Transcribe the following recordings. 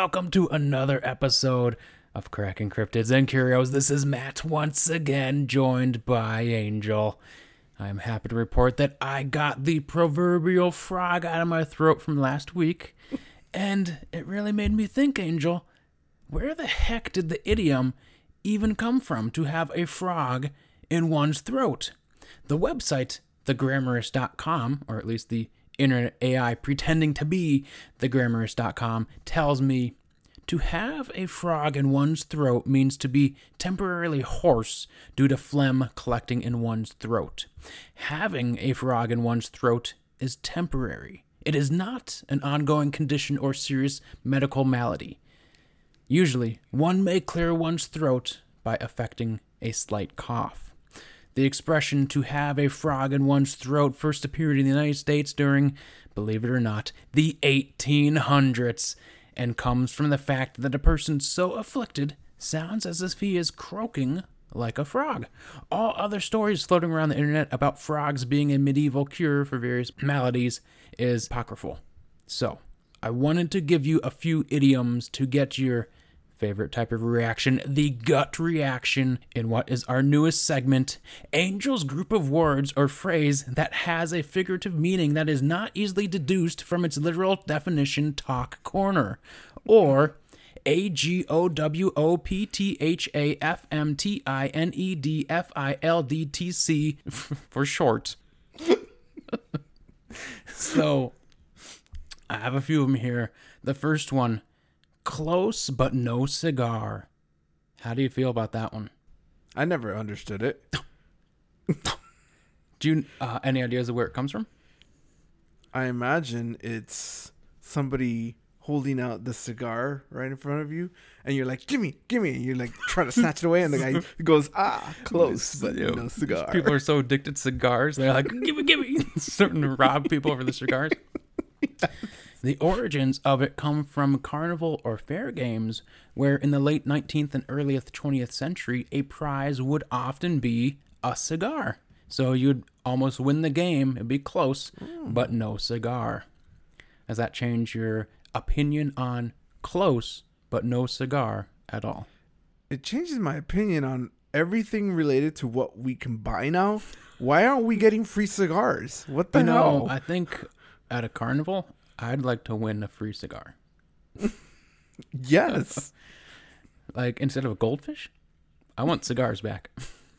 Welcome to another episode of Cracking Cryptids and Curios. This is Matt once again, joined by Angel. I am happy to report that I got the proverbial frog out of my throat from last week, and it really made me think, Angel, where the heck did the idiom even come from to have a frog in one's throat? The website, thegrammarist.com, or at least the internet AI pretending to be thegrammarist.com, tells me to have a frog in one's throat means to be temporarily hoarse due to phlegm collecting in one's throat. Having a frog in one's throat is temporary. It is not an ongoing condition or serious medical malady. Usually, one may clear one's throat by affecting a slight cough. The expression to have a frog in one's throat first appeared in the United States during, believe it or not, the 1800s, and comes from the fact that a person so afflicted sounds as if he is croaking like a frog. All other stories floating around the internet about frogs being a medieval cure for various maladies is apocryphal. So, I wanted to give you a few idioms to get your favorite type of reaction, the gut reaction, in what is our newest segment, Angel's group of words or phrase that has a figurative meaning that is not easily deduced from its literal definition talk corner. Or a G O W O P T H A F M T I N E D F I L D T C for short. so I have a few of them here. The first one close but no cigar. How do you feel about that one? I never understood it. Do you uh, any ideas of where it comes from? I imagine it's somebody holding out the cigar right in front of you, and you're like, "Gimme, gimme!" And you're like trying to snatch it away, and the guy goes, "Ah, close, but no cigar." People are so addicted to cigars, they're like, "Give me, give me!" starting to rob people over the cigars. The origins of it come from carnival or fair games, where in the late 19th and early 20th century, a prize would often be a cigar. So you'd almost win the game, it'd be close, hmm. but no cigar. Does that change your opinion on close but no cigar at all? it changes my opinion on everything related to what we can buy now. Why aren't we getting free cigars? What the You know, hell? I think at a carnival, I'd like to win a free cigar. yes, Like instead of a goldfish, I want cigars back.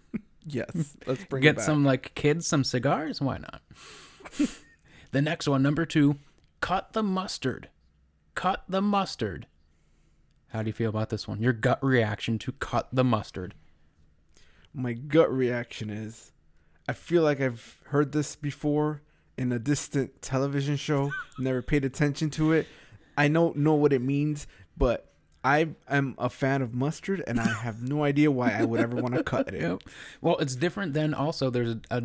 yes. Let's bring it Get some like kids some cigars. Why not? the next one, number two, cut the mustard. Cut the mustard. How do you feel about this one? Your gut reaction to cut the mustard. my gut reaction is I feel like I've heard this before in a distant television show, never paid attention to it. I don't know what it means, but I am a fan of mustard and I have no idea why I would ever want to cut it. Yep. Well, it's different than also there's a,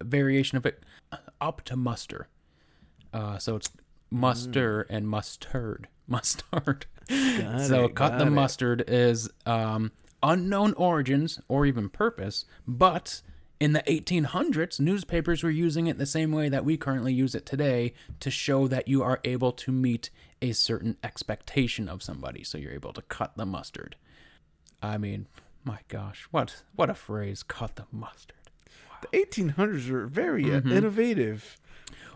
a variation of it up to mustard. Uh, so it's muster and mustard. Mustard. so it, cut got the it. mustard is um, unknown origins or even purpose, but in the 1800s, newspapers were using it the same way that we currently use it today to show that you are able to meet a certain expectation of somebody. So you're able to cut the mustard. I mean, my gosh, what what a phrase! Cut the mustard. The 1800s were very Mm-hmm. innovative.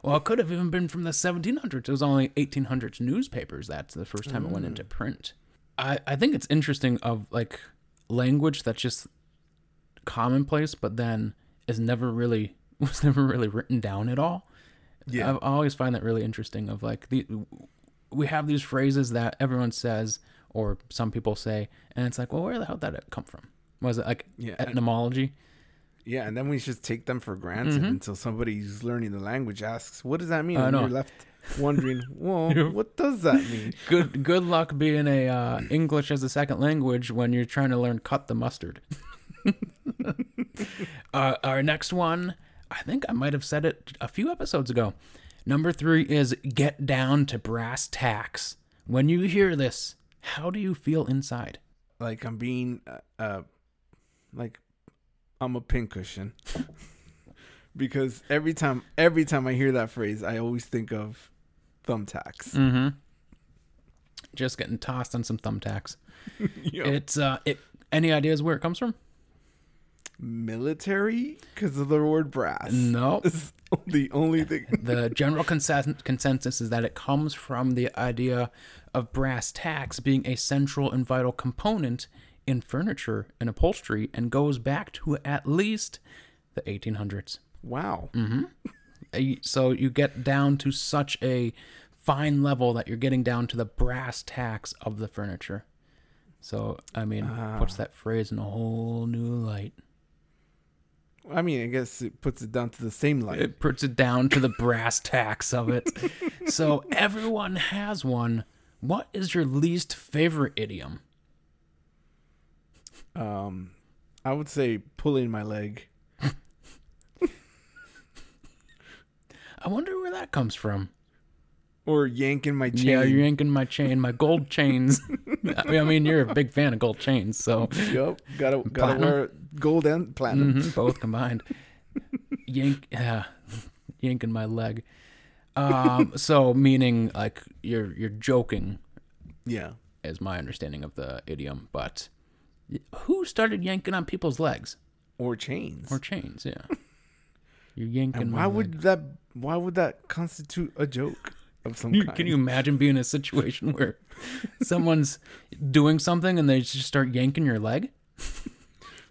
Well, it could have even been from the 1700s. It was only 1800s newspapers. That's the first time it went into print. I, I think it's interesting of like language that's just commonplace, but then is never really was never really written down at all. Yeah. I always find that really interesting. Of like the we have these phrases that everyone says or some people say, and it's like, well, where the hell did that come from? Was it like Yeah. etymology? Yeah, and then we just take them for granted until somebody who's learning the language asks, "What does that mean?" Mm-hmm. And know. you're left wondering, "Well, what does that mean?" good good luck being a uh, English as a second language when you're trying to learn cut the mustard. uh, our next one, I think I might have said it a few episodes ago. Number three is get down to brass tacks. When you hear this, how do you feel inside? Like I'm being, uh, uh like I'm a pincushion. because every time, every time I hear that phrase, I always think of thumbtacks. Mm-hmm. just getting tossed on some thumbtacks. Yo. It's uh, it. Any ideas where it comes from? Military, because of the word brass. No. The only thing. the general consen- consensus is that it comes from the idea of brass tacks being a central and vital component in furniture and upholstery and goes back to at least the 1800s. Wow. Uh, So you get down to such a fine level that you're getting down to the brass tacks of the furniture. So, I mean, puts that phrase in a whole new light. I mean, I guess it puts it down to the same light. It puts it down to the brass tacks of it. so everyone has one. What is your least favorite idiom? Um, I would say pulling my leg. I wonder where that comes from. Or yanking my chain. Yeah, you're yanking my chain, my gold chains. I mean, I mean, you're a big fan of gold chains, so yep, Gotta gotta Platinum? wear gold and platinum. mhm, both combined. Yank, yeah, yanking my leg. Um, so meaning like you're you're joking, Yeah. is my understanding of the idiom. But who started yanking on people's legs Or chains. or chains? Yeah, you're yanking. and my why leg. would that why would that constitute a joke of some You- kind? Can you imagine being in a situation where someone's doing something and they just start yanking your leg?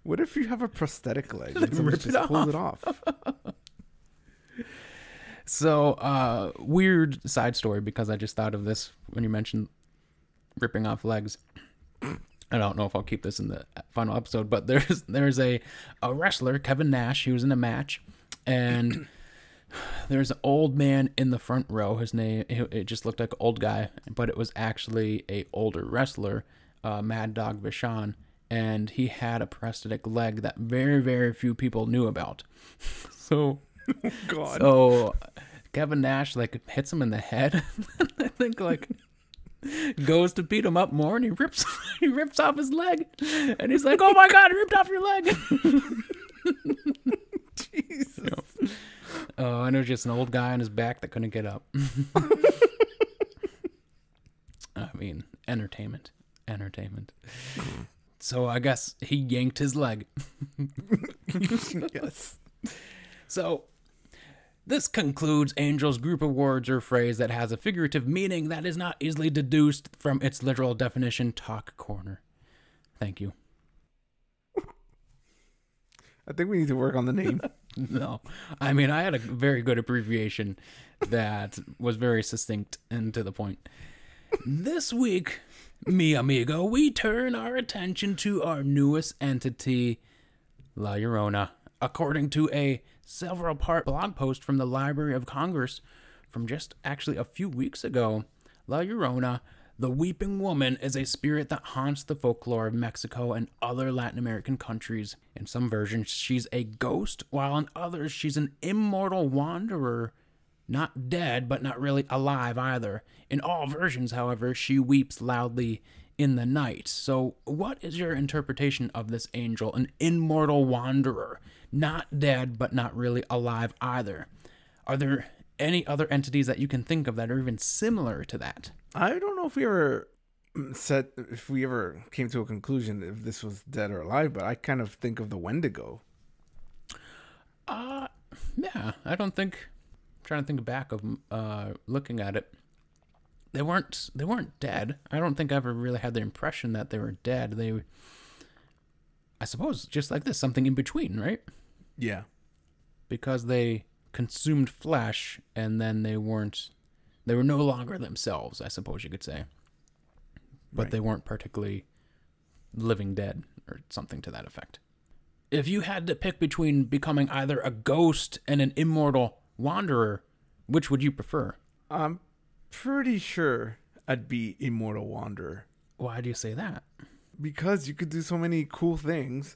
What if you have a prosthetic leg and someone Rip just it pulls it off? So, uh, weird side story because I just thought of this when you mentioned ripping off legs. I don't know if I'll keep this in the final episode, but there's there's a a wrestler, Kevin Nash. He was in a match, and there's an old man in the front row. His name it just looked like an old guy, but it was actually a older wrestler, uh, Mad Dog Vachon, and he had a prosthetic leg that very very few people knew about. So God. so Kevin Nash like hits him in the head. I think like goes to beat him up more, and he rips he rips off his leg, and he's like, "Oh my god, he ripped off your leg!" Jesus. Oh, and it was just an old guy on his back that couldn't get up. I mean, entertainment, entertainment. So I guess he yanked his leg. yes. So, this concludes Angel's group of words or phrase that has a figurative meaning that is not easily deduced from its literal definition. Talk corner. Thank you. I think we need to work on the name. No, I mean I had a very good abbreviation that was very succinct and to the point. This week, mi amigo, we turn our attention to our newest entity, La Llorona. According to a several part blog post from the Library of Congress from just actually a few weeks ago, La Llorona, the weeping woman, is a spirit that haunts the folklore of Mexico and other Latin American countries. In some versions, she's a ghost, while in others, she's an immortal wanderer not dead, but not really alive either. In all versions, however, she weeps loudly in the night. So, what is your interpretation of this angel, an immortal wanderer, not dead, but not really alive either? Are there any other entities that you can think of that are even similar to that? I don't know if we ever said if we ever came to a conclusion if this was dead or alive, but I kind of think of the Wendigo. Uh, yeah, I don't think. I'm trying to think back of uh, looking at it. They weren't. They weren't dead. I don't think I ever really had the impression that they were dead. They, I suppose, just like this, something in between, right? Yeah. Because they consumed flesh and then they weren't. They were no longer themselves. I suppose you could say. But Right. they weren't particularly living dead or something to that effect. If you had to pick between becoming either a ghost and an immortal wanderer, which would you prefer? I'm pretty sure I'd be Immortal Wanderer Why do you say that? because you could do so many cool things.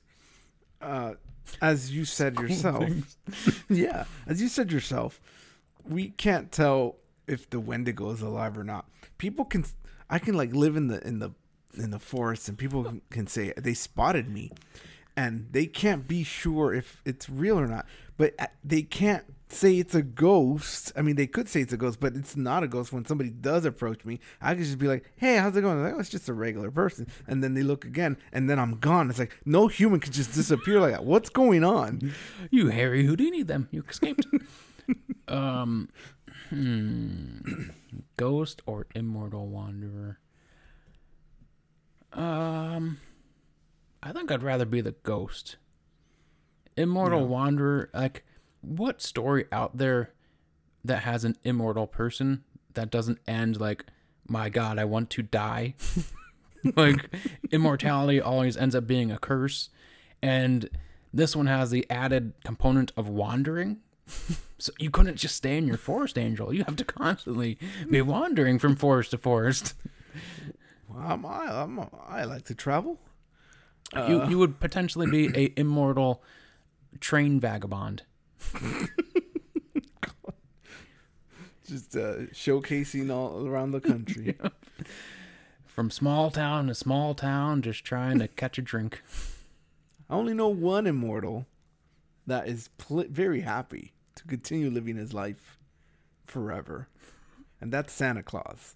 Uh, as you said yourself. yeah, as you said yourself, we can't tell if the Wendigo is alive or not. People can, I can like live in the in the in the forest, and people can- can say they spotted me, and they can't be sure if it's real or not. But uh, they can't say it's a ghost. I mean, they could say it's a ghost, but it's not a ghost. When somebody does approach me, I could just be like, "Hey, how's it going?" Like, oh, it's just a regular person, and then they look again, and then I'm gone. It's like no human could just disappear like that. What's going on? You Harry Houdini them. You escaped. um, hmm. Ghost or immortal wanderer? Um, I think I'd rather be the ghost. Immortal Yeah. wanderer, like what story out there that has an immortal person that doesn't end like, my God, I want to die. like immortality always ends up being a curse, and this one has the added component of wandering. so you couldn't just stay in your forest, Angel. You have to constantly be wandering from forest to forest. Well, I'm, I, I'm, I like to travel. you uh, you would potentially be a immortal train vagabond. Just uh, showcasing all around the country. From small town to small town, just trying to catch a drink. I only know one immortal that is pl- very happy to continue living his life forever, and that's Santa Claus.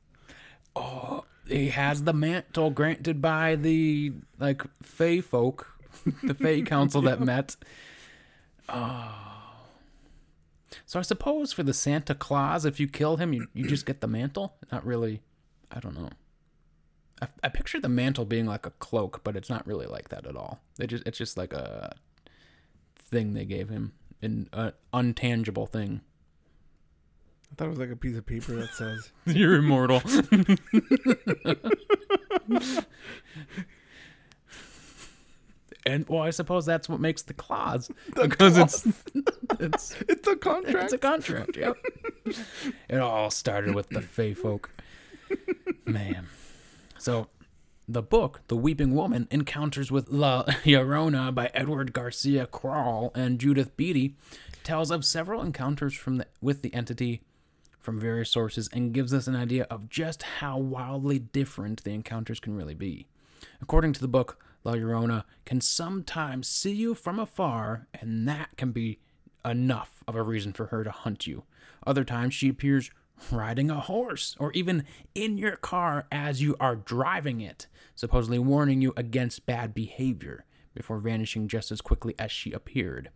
Oh, he has the mantle granted by the like Fey folk, the Fey council that met. Oh. So I suppose for the Santa Claus, if you kill him, you, you just get the mantle. Not really. I don't know. I, I picture the mantle being like a cloak, but it's not really like that at all. It just it's just like a thing they gave him, an uh, untangible thing. I thought it was like a piece of paper that says You're immortal. and well, I suppose that's what makes the clause because it's it's it's a contract. it's a contract. Yep. it all started with the Fey folk. Man. So, the book, The Weeping Woman, Encounters with La Llorona by Edward Garcia Kraul and Judith Beatty, tells of several encounters from the, with the entity from various sources and gives us an idea of just how wildly different the encounters can really be. According to the book, La Llorona can sometimes see you from afar, and that can be enough of a reason for her to hunt you. Other times, she appears riding a horse or even in your car as you are driving it, supposedly warning you against bad behavior before vanishing just as quickly as she appeared.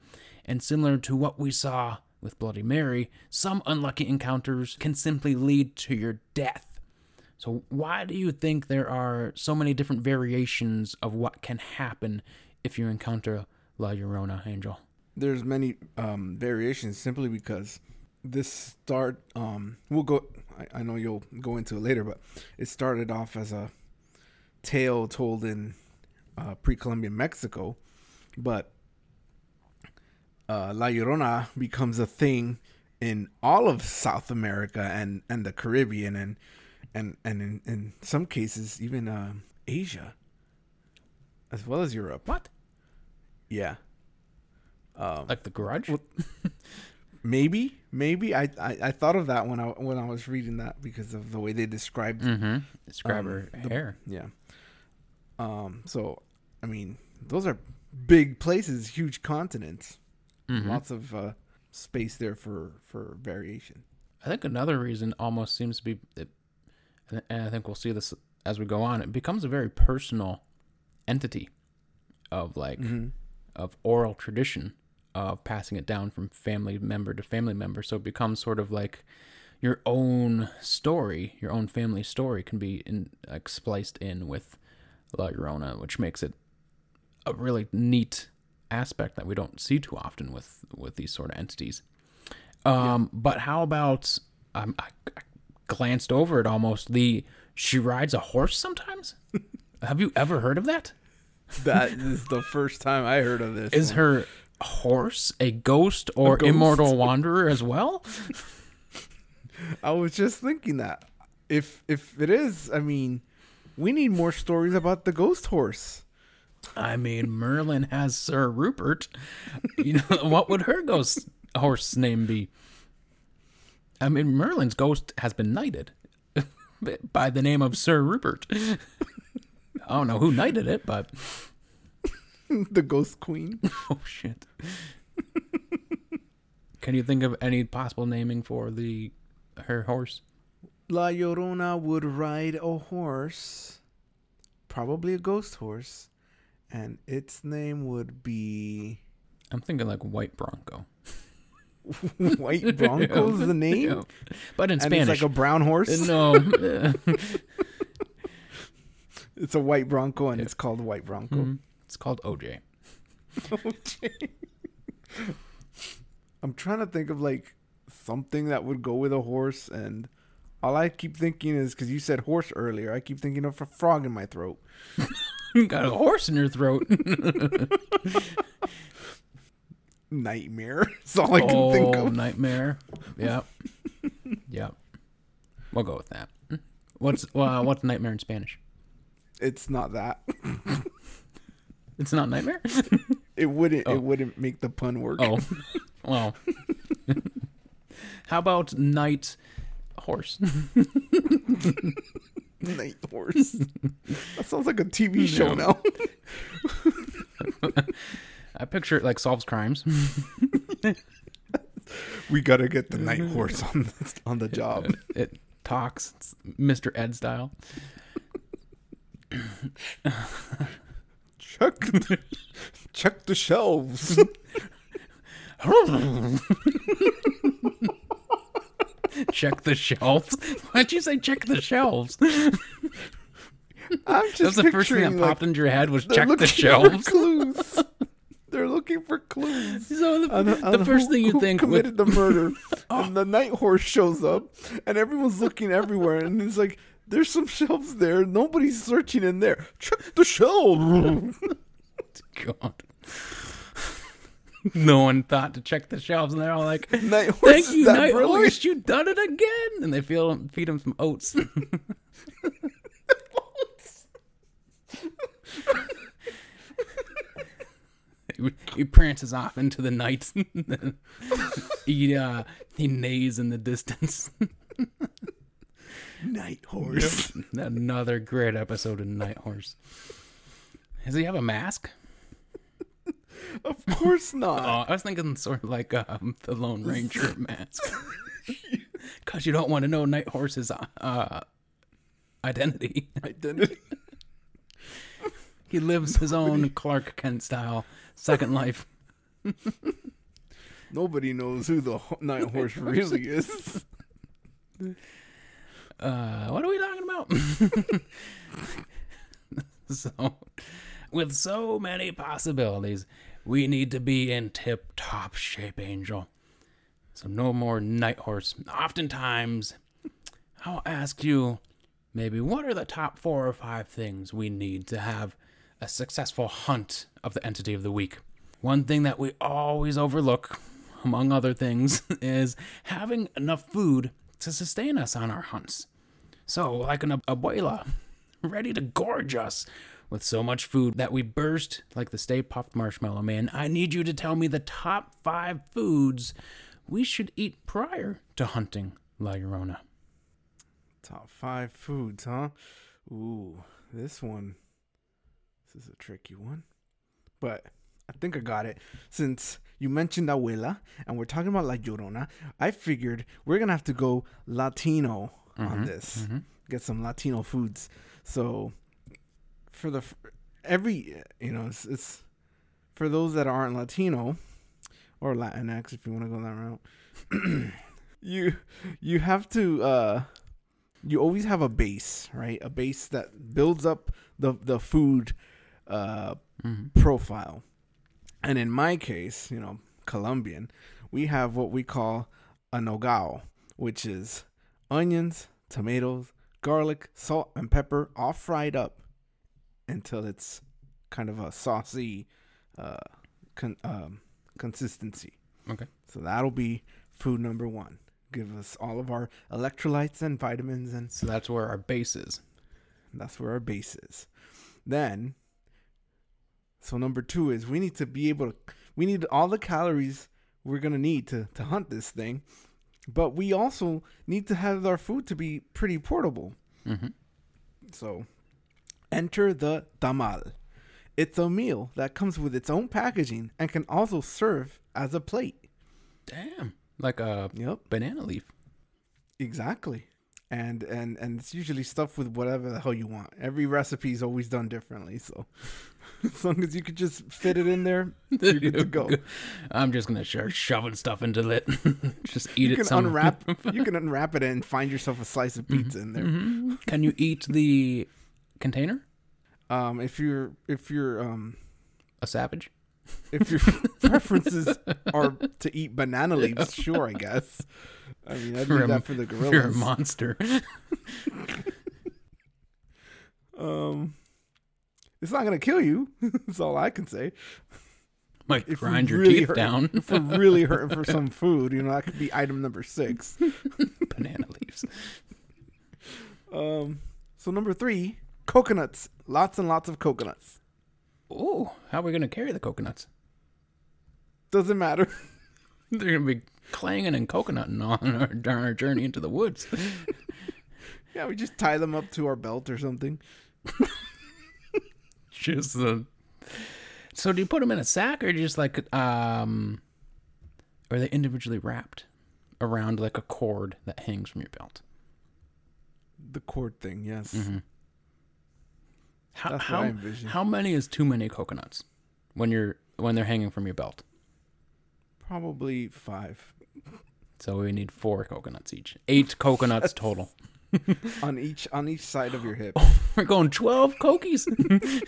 And similar to what we saw with Bloody Mary, some unlucky encounters can simply lead to your death. So, why do you think there are so many different variations of what can happen if you encounter La Llorona, Angel? There's many um, variations simply because this start. Um, we'll go. I, I know you'll go into it later, but it started off as a tale told in uh, pre-Columbian Mexico, but uh, La Llorona becomes a thing in all of South America and, and the Caribbean and and and in, in some cases even uh, Asia, as well as Europe. What? Yeah. Um, Like the grudge? Well- maybe, maybe I, I I thought of that when I when I was reading that because of the way they described. mm-hmm. Describe um, her the- hair. Yeah. Um. So, I mean, those are big places, huge continents, Mhm. lots of uh, space there for for variation. I think another reason almost seems to be, that, and I think we'll see this as we go on. It becomes a very personal entity of like Mm-hmm. of oral tradition of passing it down from family member to family member. So it becomes sort of like your own story, your own family story can be in, like spliced in with La Llorona, which makes it a really neat aspect that we don't see too often with with these sort of entities. Um, But how about um, I, I glanced over it almost. The she rides a horse sometimes. Have you ever heard of that? That is the first time I heard of this. Is one. her horse a ghost or ghost. immortal wanderer as well? I was just thinking that if if it is, I mean, we need more stories about the ghost horse. I mean, Merlin has Sir Rupert. You know, what would her ghost horse name be? I mean, Merlin's ghost has been knighted by the name of Sir Rupert. I don't know who knighted it, but the ghost queen. oh shit. Can you think of any possible naming for the her horse? La Llorona would ride a horse, probably a ghost horse, and its name would be I'm thinking like White Bronco. White Bronco is the name, But in and Spanish. it's like a brown horse. no. It's a white Bronco, and it's called White Bronco. Mhm. It's called OJ. OJ. I'm trying to think of like something that would go with a horse, and all I keep thinking is because you said horse earlier, I keep thinking of a frog in my throat. You got a horse in your throat. Nightmare. That's all I can oh, think of. nightmare. Yep. yep. We'll go with that. What's uh, what's nightmare in Spanish? It's not that. It's not nightmare. It wouldn't. Oh. It wouldn't make the pun work. Oh, well. How about night horse? Night horse. that sounds like a TV show No. now. Picture it like solves crimes. we gotta get the night horse on the, on the job. It talks, it's Mr. Ed style. Check, the, check the shelves. check the shelves. Why'd you say check the shelves? I'm just That's the first thing that like, popped into your head was check the shelves. For clues. They're looking for the, on- the first who- thing you think committed with, the murder, and the night horse shows up, and everyone's looking everywhere, and he's like there's some shelves there. Nobody's searching in there. Check the shelves. God. no one thought to check the shelves, and they're all like, night horse "Thank you, night brilliant. horse, you done it again!" And they feel feed him some oats. He, he prances off into the night. he uh, he neighs in the distance. Night horse. Another great episode of Night Horse. Does he have a mask? Of course not. Oh, I was thinking sort of like um, the Lone Ranger mask. Because you don't want to know Night Horse's uh, identity. Identity. He lives his own Clark Kent style second life. Nobody knows who the night horse really is. Uh, what are we talking about? so, with so many possibilities, we need to be in tip top shape, Angel. So, no more night horse. Oftentimes, I'll ask you maybe what are the top four or five things we need to have a successful hunt of the entity of the week? One thing that we always overlook, among other things, is having enough food to sustain us on our hunts. So, like an abuela, ready to gorge us with so much food that we burst like the Stay Puft Marshmallow Man, I need you to tell me the top five foods we should eat prior to hunting La Llorona. Top five foods, huh? Ooh, this one. This is a tricky one. But I think I got it. Since you mentioned Abuela and we're talking about La Llorona, I figured we're going to have to go Latino on this. Get some Latino foods. So for the every you know, it's, it's for those that aren't Latino or Latinx if you want to go that route. you you have to uh you always have a base, right? A base that builds up the the food uh, profile. And in my case, you know, Colombian, we have what we call a nogao, which is onions, tomatoes, garlic, salt, and pepper, all fried up until it's kind of a saucy uh, con- um, consistency. Okay. So that'll be food number one. Give us all of our electrolytes and vitamins, and So that's where our base is. that's where our base is. Then, so number two is we need to be able to, we need all the calories we're going to need to, to hunt this thing, but we also need to have our food to be pretty portable. Mm-hmm. So, enter the tamal. It's a meal that comes with its own packaging and can also serve as a plate. Damn. Like a Yep, banana leaf. exactly. And and and it's usually stuffed with whatever the hell you want. Every recipe is always done differently, so as long as you could just fit it in there, you're good to go. I'm just gonna start shoving stuff into it. just eat You it. can some- unwrap you can unwrap it and find yourself a slice of pizza in there. Mhm. Can you eat the container? Um, if you're if you're um A savage? if your preferences are to eat banana leaves, sure, I guess. I mean, I'd For a- that for the gorillas. You're a monster. Um, it's not gonna kill you. That's all I can say. Might If grind your really teeth hurt- down. If we're really hurting for some food, you know, that could be item number six. banana leaves. Um, so number three, coconuts. Lots and lots of coconuts. Oh, how are we gonna carry the coconuts? Doesn't matter. They're gonna be clanging and coconutting on our, on our journey into the woods. Yeah, we just tie them up to our belt or something. Just the. So do you put them in a sack or just like um, are they individually wrapped around like a cord that hangs from your belt? The cord thing, yes. How what how I how many is too many coconuts when you're when they're hanging from your belt? Probably five So we need four coconuts each. Eight coconuts total. on each on each side of your hip. Oh, we're going twelve cokies.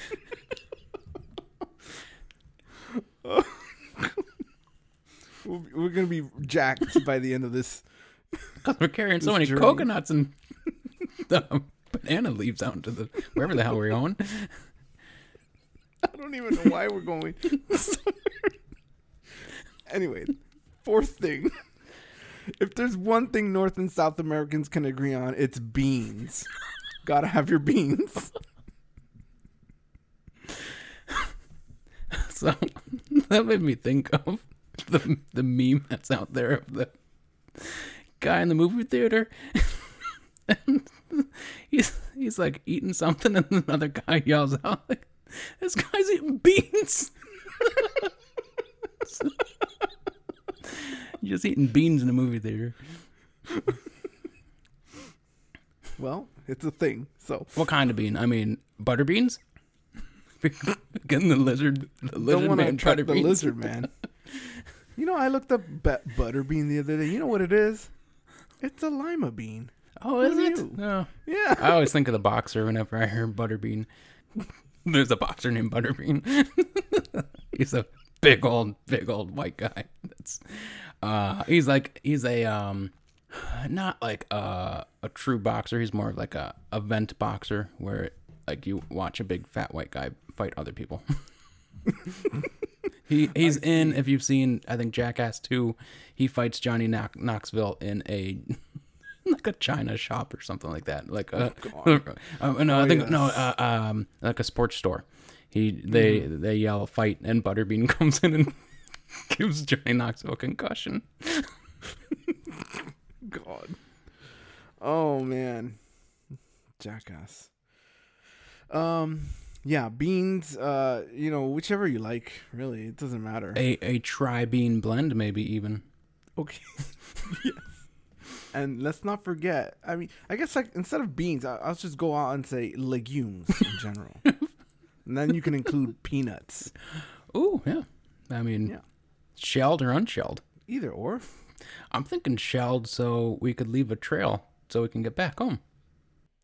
We're gonna be jacked by the end of this. Because we're carrying so many journey. coconuts and the banana leaves out into the wherever the hell we're going. I don't even know why we're going. Anyway, fourth thing. If there's one thing North and South Americans can agree on, it's beans. Gotta have your beans. So that made me think of the the meme that's out there of the guy in the movie theater. and he's he's like eating something, and another guy yells out, like, "This guy's eating beans." Just eating beans in a movie theater. Well, it's a thing. So What kind of bean? I mean, butter beans. Getting the lizard, the lizard to man attract butter the beans. lizard man. You know, I looked up butter bean the other day. You know what it is? It's a lima bean. Oh, is it? No. Yeah. I always think of the boxer whenever I hear butter bean. There's a boxer named Butterbean. he's a big old, big old white guy. That's uh he's like he's a um not like a a true boxer. He's more of like a event boxer where like you watch a big fat white guy fight other people. he he's in if you've seen I think Jackass 2, he fights Johnny Knox- Knoxville in a like a china shop or something like that. Like a, uh, no, I think no, uh, um, like a sports store. He they they yell fight and Butterbean comes in and gives Johnny Knoxville a concussion. God. Oh man. Jackass. Um yeah, beans, uh, you know, whichever you like, really. It doesn't matter. A a tri bean blend maybe even. Okay. yes. And let's not forget, I mean, I guess like instead of beans, I, I'll just go out and say legumes in general. And then you can include peanuts. Ooh, yeah. I mean, Yeah. shelled or unshelled. Either or. I'm thinking shelled so we could leave a trail so we can get back home.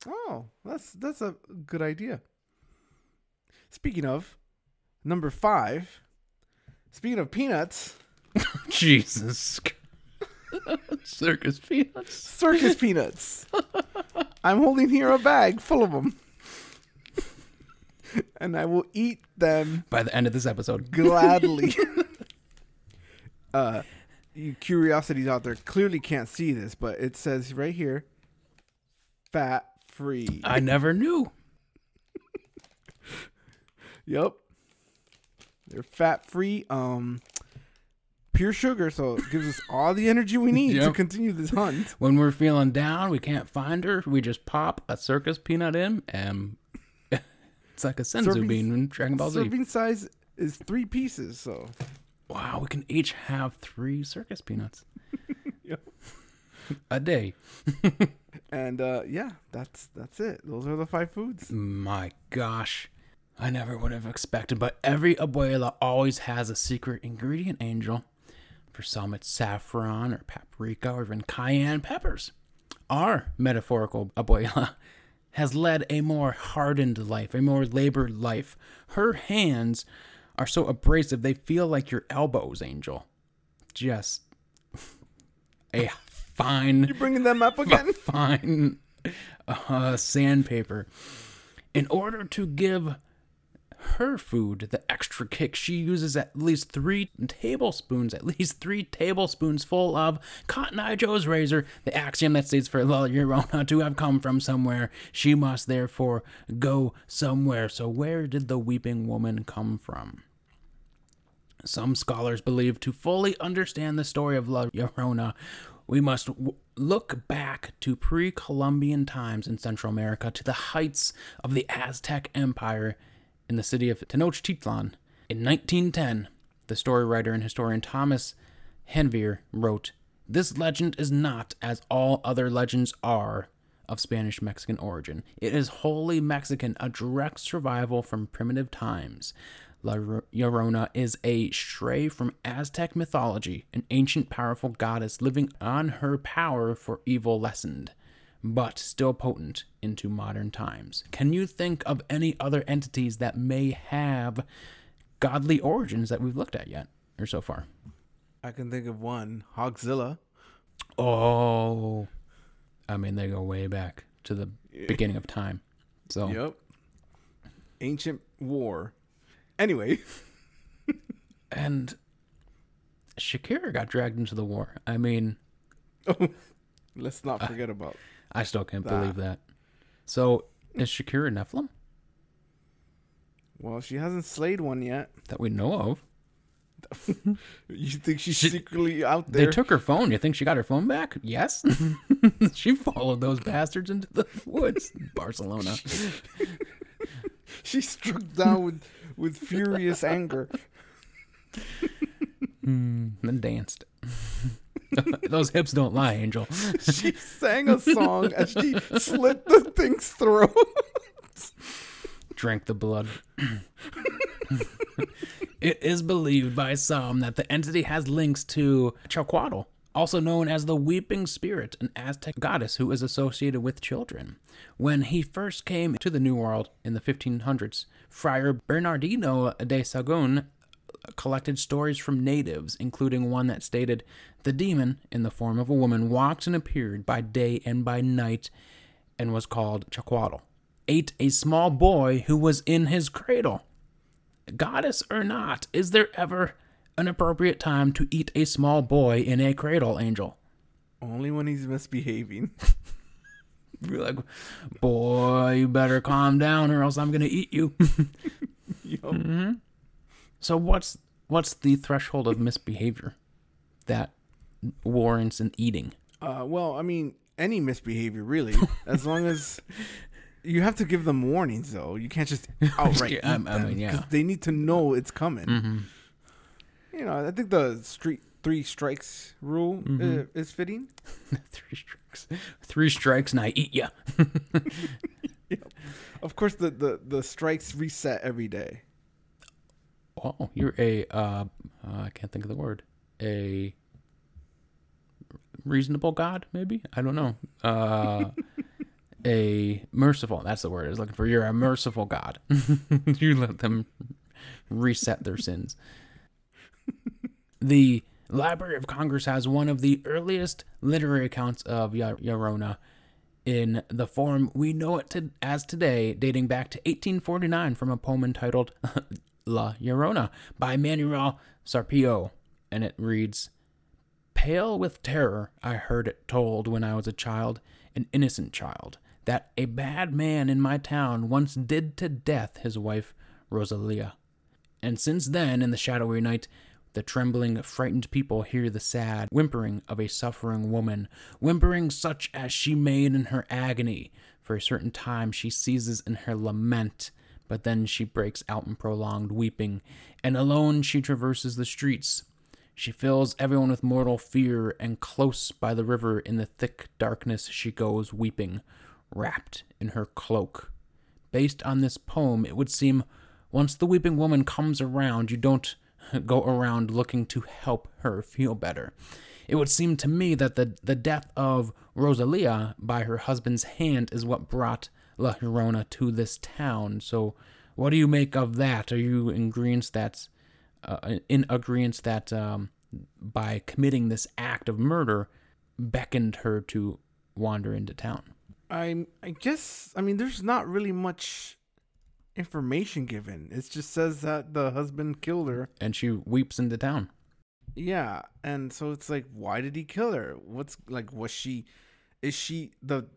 Oh, that's that's a good idea. Speaking of number 5, speaking of peanuts, Jesus. Circus peanuts. circus peanuts. I'm holding here a bag full of them. and I will eat them By the end of this episode. gladly. uh, you curiosities out there clearly can't see this, but it says right here, fat free. I never knew. Yep, they're fat free. Um, pure sugar, so it gives us all the energy we need to continue this hunt. When we're feeling down, we can't find her. We just pop a circus peanut in, and it's like a senzu bean in Dragon Ball Z. Serving size is three pieces, so Wow, we can each have three circus peanuts Yep. a day. And uh, yeah, that's that's it. Those are the five foods. My gosh. I never would have expected, but every abuela always has a secret ingredient, Angel. For some, it's saffron or paprika or even cayenne peppers. Our metaphorical abuela has led a more hardened life, a more labored life. Her hands are so abrasive, they feel like your elbows, Angel. Just a fine You bringing them up again? fine uh, sandpaper. In order to give her food the extra kick, she uses at least three tablespoons, at least three tablespoons full of Cotton Eye Joe's razor, the axiom that states for La Llorona to have come from somewhere. She must therefore go somewhere. So, where did the weeping woman come from? Some scholars believe to fully understand the story of La Llorona, we must w- look back to pre Columbian times in Central America to the heights of the Aztec Empire in the city of Tenochtitlan. In 1910, the story writer and historian Thomas Janvier wrote, This legend is not, as all other legends are, of Spanish Mexican origin. It is wholly Mexican, a direct survival from primitive times. La Llorona is a stray from Aztec mythology, an ancient powerful goddess living on her power for evil lessened, but still potent into modern times. Can you think of any other entities that may have godly origins that we've looked at yet, or so far? I can think of one, Hogzilla. Oh, I mean, they go way back to the beginning of time. So, Yep. Ancient war. Anyway, and Shakira got dragged into the war. I mean, oh, let's not uh, forget about. I still can't That. believe that. So, is Shakira Nephilim Well, she hasn't slayed one yet. that we know of? You think she's She- secretly out there? They took her phone. You think she got her phone back? Yes. she followed those bastards into the woods. Barcelona. she struck down with with furious anger. Hmm, then danced. those hips don't lie, Angel. She sang a song as she slit the thing's throat. drank the blood. it is believed by some that the entity has links to Cihuacoatl, also known as the Weeping Spirit, an Aztec goddess who is associated with children. When he first came to the New World in the 1500s, Friar Bernardino de Sahagún collected stories from natives, including one that stated the demon, in the form of a woman, walked and appeared by day and by night and was called Cihuacoatl, ate a small boy who was in his cradle. Goddess or not, is there ever an appropriate time to eat a small boy in a cradle, Angel? Only when he's misbehaving. You're like, boy, you better calm down or else I'm gonna eat you. Yup. Mm-hmm. So what's what's the threshold of misbehavior that warrants an eating? Uh, well, I mean, any misbehavior really, as long as you have to give them warnings, though. You can't just outright Yeah, eat I- mean, yeah. because they need to know it's coming. Mm-hmm. You know, I think the street three strikes rule Mhm. uh, is fitting. Three strikes. Three strikes and I eat ya. Of course, the, the the strikes reset every day. Oh, you're a uh, uh I can't think of the word. A reasonable god, maybe? I don't know. Uh a merciful, that's the word I was looking for. You're a merciful god. you let them reset their sins. The Library of Congress has one of the earliest literary accounts of Ya- Llorona in the form we know it to, as today, dating back to 1849 from a poem entitled La Llorona by Manuel Carpio. And it reads Pale with terror, I heard it told when I was a child, an innocent child, that a bad man in my town once did to death his wife Rosalia. And since then, in the shadowy night, the trembling, frightened people hear the sad whimpering of a suffering woman, whimpering such as she made in her agony. For a certain time she ceases in her lament, but then she breaks out in prolonged weeping, and alone she traverses the streets. She fills everyone with mortal fear, and close by the river in the thick darkness she goes weeping, wrapped in her cloak. Based on this poem, it would seem once the weeping woman comes around, you don't go around looking to help her feel better. It would seem to me that the, the death of Rosalia by her husband's hand is what brought La Llorona to this town. So, what do you make of that? Are you in agreement that, uh, in agreement that um, by committing this act of murder, beckoned her to wander into town? I I guess I mean there's not really much information given. It just says that the husband killed her. And she weeps into town. Yeah, and so it's like, why did he kill her? What's like, was she? Is she the?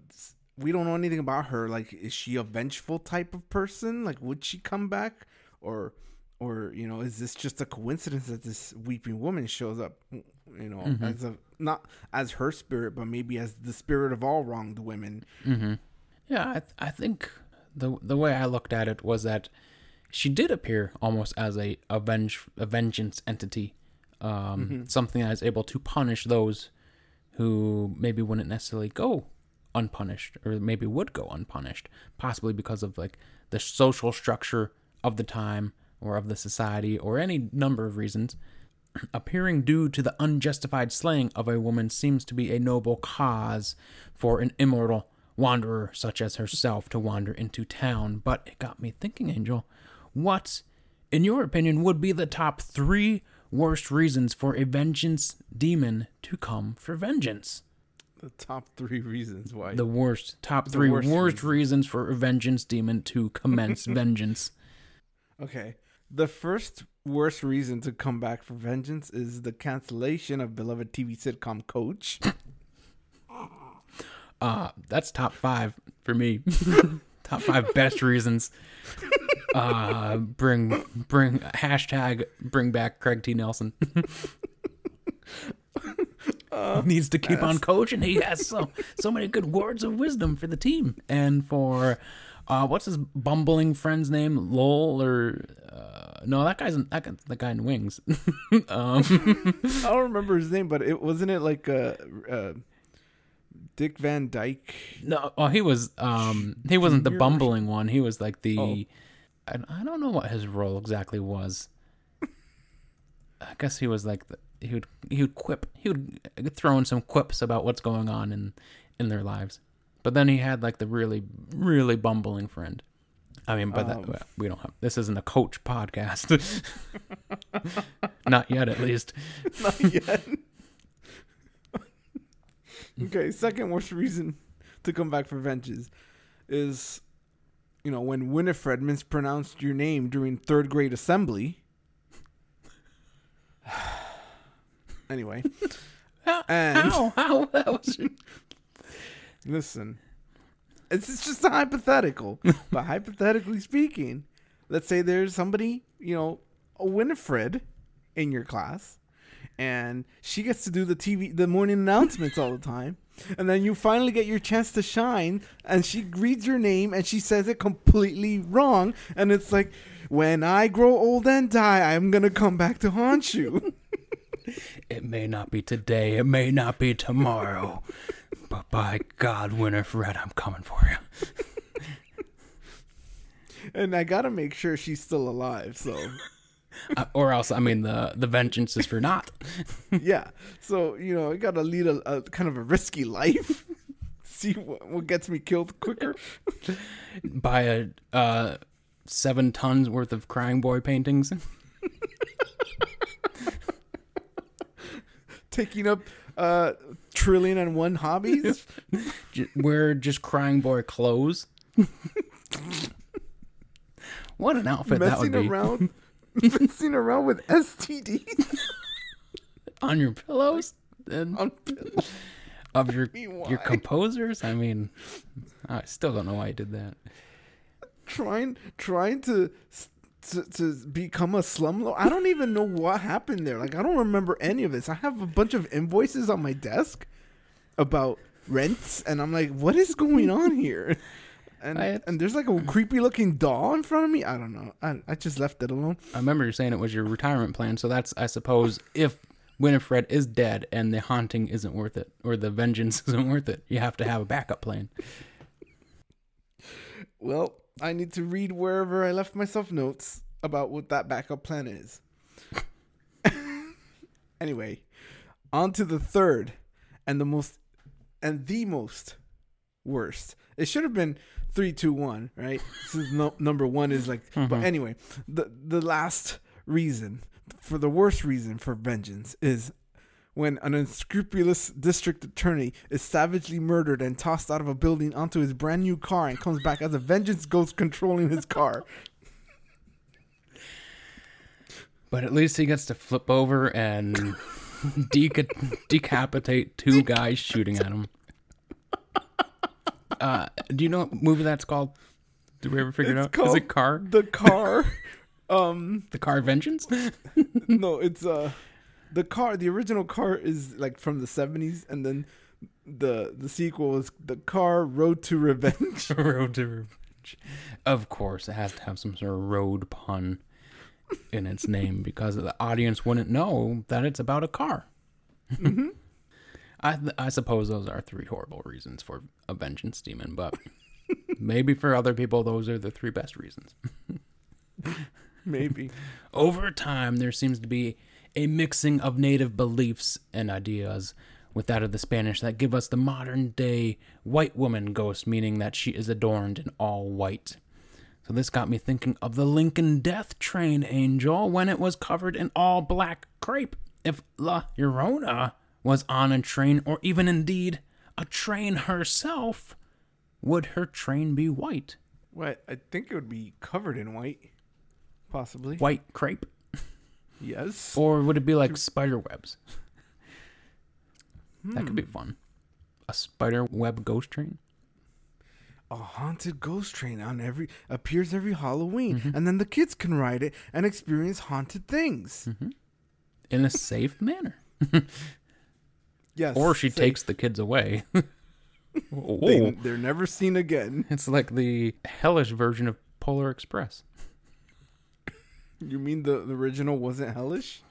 We don't know anything about her. Like, is she a vengeful type of person? Like, would she come back, or, or you know, is this just a coincidence that this weeping woman shows up? You know, Mm-hmm. as a not as her spirit, but maybe as the spirit of all wronged women. Mm-hmm. Yeah, I, th- I think the the way I looked at it was that she did appear almost as a avenge a vengeance entity, um, something that is able to punish those who maybe wouldn't necessarily go unpunished, or maybe would go unpunished, possibly because of like the social structure of the time or of the society or any number of reasons. Appearing due to the unjustified slaying of a woman seems to be a noble cause for an immortal wanderer such as herself to wander into town. But it got me thinking, Angel, what, in your opinion, would be the top three worst reasons for a vengeance demon to come for vengeance? The top three reasons why. The worst, top The three worst worst, reasons for a vengeance demon to commence vengeance. Okay. The first worst reason to come back for vengeance is the cancellation of beloved TV sitcom Coach. Uh, that's top five for me. top five best reasons. Uh, bring bring hashtag bring back Craig T. Nelson. Needs to keep on coaching. He has so so many good words of wisdom for the team and for uh, what's his bumbling friend's name? Lowell or uh, no? That guy's that guy, the guy in Wings. um, I don't remember his name, but it wasn't it like uh, uh Dick Van Dyke. No, well, he was. Um, he wasn't the bumbling one. He was like the. Oh. I, I don't know what his role exactly was. I guess he was like the, he would he would quip he would throw in some quips about what's going on in in their lives, but then he had like the really really bumbling friend. I mean, but Um. that we don't have. This isn't a coach podcast. Not yet, at least. Not yet. okay, second worst reason to come back for vengeance is, you know, when Winifred mispronounced your name during third grade assembly. anyway, How? And- How? How? That was. listen, it's, it's just a hypothetical, but hypothetically speaking, let's say there's somebody, you know, a Winifred in your class, and she gets to do the TV, the morning announcements all the time. And then you finally get your chance to shine, and she reads your name and she says it completely wrong. And it's like, when I grow old and die, I'm going to come back to haunt you. It may not be today, it may not be tomorrow, but by God, Winifred, I'm coming for you. and I got to make sure she's still alive. So, Uh, or else, I mean, the the vengeance is for naught. yeah. So, you know, I got to lead a, a kind of a risky life. See what, what gets me killed quicker. Buy a uh, seven tons worth of crying boy paintings. Taking up uh, trillion and one hobbies. J- wear just crying boy clothes. what an outfit that would messing be around. messing around with STDs on your pillows and on pillows. of your your composers. I mean, I still don't know why you did that. trying trying to to, to become a slumlord. I don't even know what happened there. Like I don't remember any of this. I have a bunch of invoices on my desk about rents, and I'm like, what is going on here? and I- and there's like a creepy looking doll in front of me. I don't know. I I just left it alone. I remember you saying it was your retirement plan, so that's I suppose if Winifred is dead and the haunting isn't worth it or the vengeance isn't worth it, you have to have a backup plan. Well, I need to read wherever I left myself notes about what that backup plan is. anyway, on to the third and the most and the most worst. It should have been three, two, one, right? Since no, number one is like. But mm-hmm. anyway, the the last reason for the worst reason for vengeance is when an unscrupulous district attorney is savagely murdered and tossed out of a building onto his brand new car and comes back as a vengeance ghost controlling his car. But at least he gets to flip over and deca- decapitate two guys shooting at him. Uh, do you know what movie that's called? Did we ever figure It's it out? Is called- it Car? The car, um, The Car Vengeance? no, it's uh, the car. The original car is like from the seventies, and then the the sequel is the car Road to Revenge. road to Revenge. Of course, it has to have some sort of road pun in its name because the audience wouldn't know that it's about a car. Mm-hmm. I I suppose those are three horrible reasons for a vengeance demon, but maybe for other people those are the three best reasons. Maybe. Over time, there seems to be a mixing of native beliefs and ideas with that of the Spanish that give us the modern day white woman ghost, meaning that she is adorned in all white. So this got me thinking of the Lincoln Death Train angel when it was covered in all black crepe. If La Llorona was on a train, or even indeed a train herself, would her train be white? What? I think it would be covered in white, possibly. White crepe? Yes. Or would it be like spider webs? That could be fun. A spider web ghost train? a haunted ghost train on every appears every Halloween, Mm-hmm. and then the kids can ride it and experience haunted things. In a safe manner. Yes. Or she safe. takes the kids away. They, they're never seen again. It's like the hellish version of Polar Express. You mean the, the original wasn't hellish?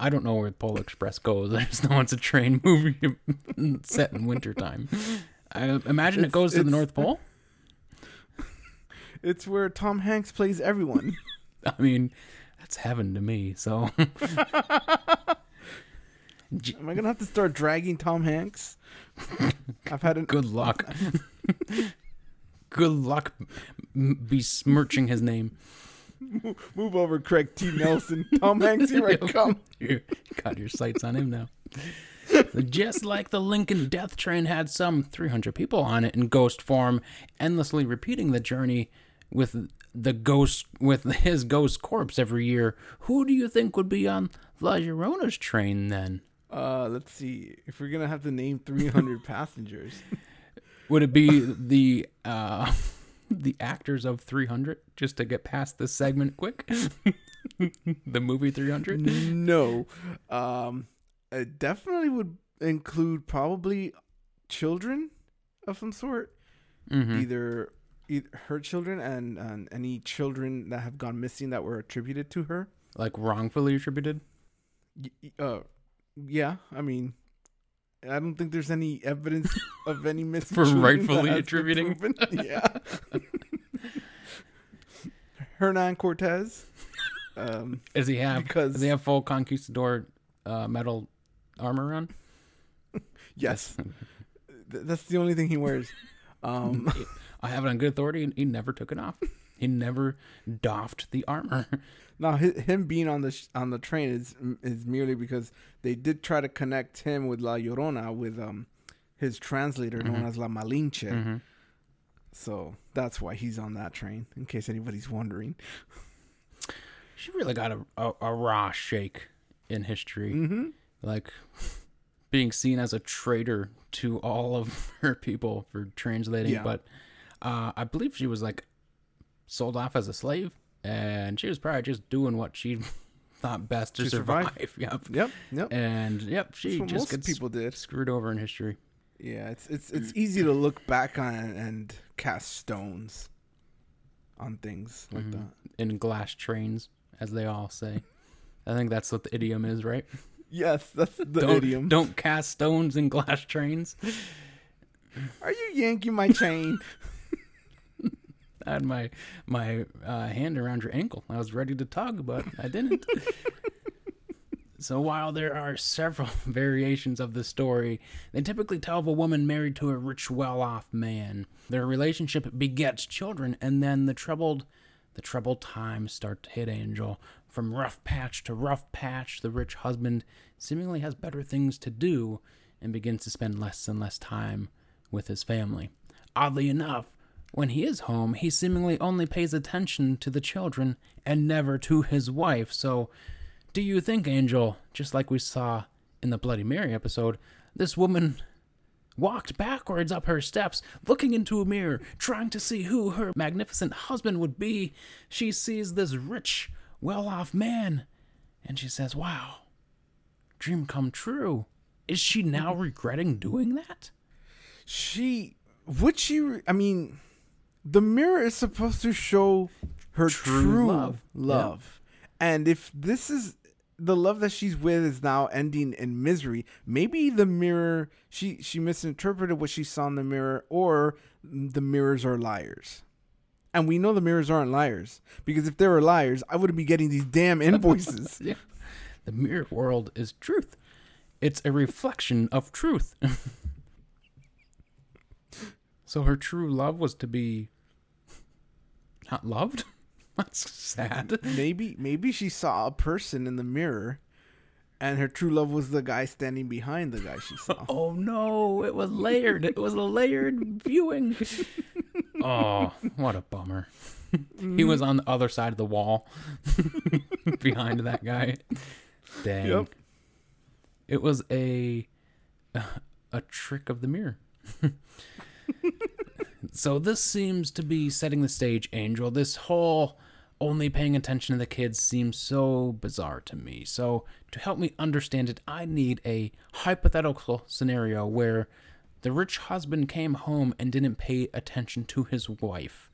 I don't know where the Polar Express goes. I just know it's a train movie set in wintertime. I imagine it goes to the North Pole. It's where Tom Hanks plays everyone. I mean, that's heaven to me. So Am I gonna have to start dragging Tom Hanks? I've had an good luck. good luck besmirching his name. move over, Craig T. Nelson. Tom Hanks, here I come. You got your sights on him now. Just like the Lincoln Death Train had some 300 people on it in ghost form, endlessly repeating the journey with the ghost with his ghost corpse every year. Who do you think would be on La Llorona's train then? Uh, let's see. If we're gonna have to name 300 passengers, Would it be the uh, the actors of 300 just to get past this segment quick? the movie 300. no. Um, it definitely would include probably children of some sort. Mhm. Either, either her children and, and any children that have gone missing that were attributed to her. Like wrongfully attributed. Y- Uh, yeah. I mean, I don't think there's any evidence of any missing For rightfully attributing? Yeah. Hernan Cortez. Um, Does he have? Because- does he have full conquistador uh, metal armor on? yes, Th- that's the only thing he wears. Um, I have it on good authority. He never took it off. He never doffed the armor. now him being on the sh- on the train is is merely because they did try to connect him with La Llorona with um his translator known as La Malinche. Mm-hmm. So that's why he's on that train. In case anybody's wondering. She really got a, a, a raw shake in history. Mm-hmm. Like being seen as a traitor to all of her people for translating. Yeah. But uh, I believe she was like sold off as a slave. And she was probably just doing what she thought best to, To survive. survive. Yep. Yep. Yep. And yep, she just gets people did. screwed over in history. Yeah, it's it's it's easy to look back on and cast stones on things like Mhm. that. In glass trains, as they all say. I think that's what the idiom is, right? Yes, that's the don't, idiom. Don't cast stones in glass trains. Are you yanking my chain? Had my my uh, hand around your ankle. I was ready to tug, but I didn't. so while there are several variations of the story, they typically tell of a woman married to a rich, well-off man. Their relationship begets children, and then the troubled the troubled times start to hit Angel. From rough patch to rough patch, the rich husband seemingly has better things to do and begins to spend less and less time with his family. Oddly enough, when he is home, he seemingly only pays attention to the children and never to his wife. So, do you think, Angel, just like we saw in the Bloody Mary episode, this woman walked backwards up her steps, looking into a mirror, trying to see who her magnificent husband would be? She sees this rich, well off man, and she says, Wow, dream come true. Is she now regretting doing that? She would she? I mean, the mirror is supposed to show her True true, love. love, and if this is the love that she's with is now ending in misery, maybe the mirror she she misinterpreted what she saw in the mirror, or the mirrors are liars. And we know the mirrors aren't liars because if they were liars, I wouldn't be getting these damn invoices. Yeah. The mirror world is truth. It's a reflection of truth. so her true love was to be not loved? That's sad. maybe maybe she saw a person in the mirror and her true love was the guy standing behind the guy she saw. Oh no, it was layered. It was a layered viewing. Oh, what a bummer. he was on the other side of the wall behind that guy. Dang. Yep. It was a a trick of the mirror. So this seems to be setting the stage, Angel. This whole only paying attention to the kids seems so bizarre to me. So to help me understand it, I need a hypothetical scenario where the rich husband came home and didn't pay attention to his wife.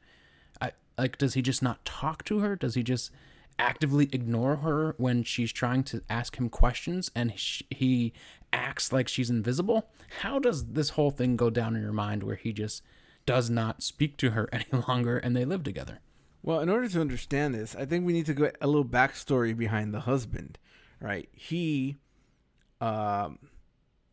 I, like, does he just not talk to her? Does he just actively ignore her when she's trying to ask him questions and sh- he acts like she's invisible? How does this whole thing go down in your mind where he just does not speak to her any longer and they live together? Well, in order to understand this, I think we need to get a little backstory behind the husband, right? He, um,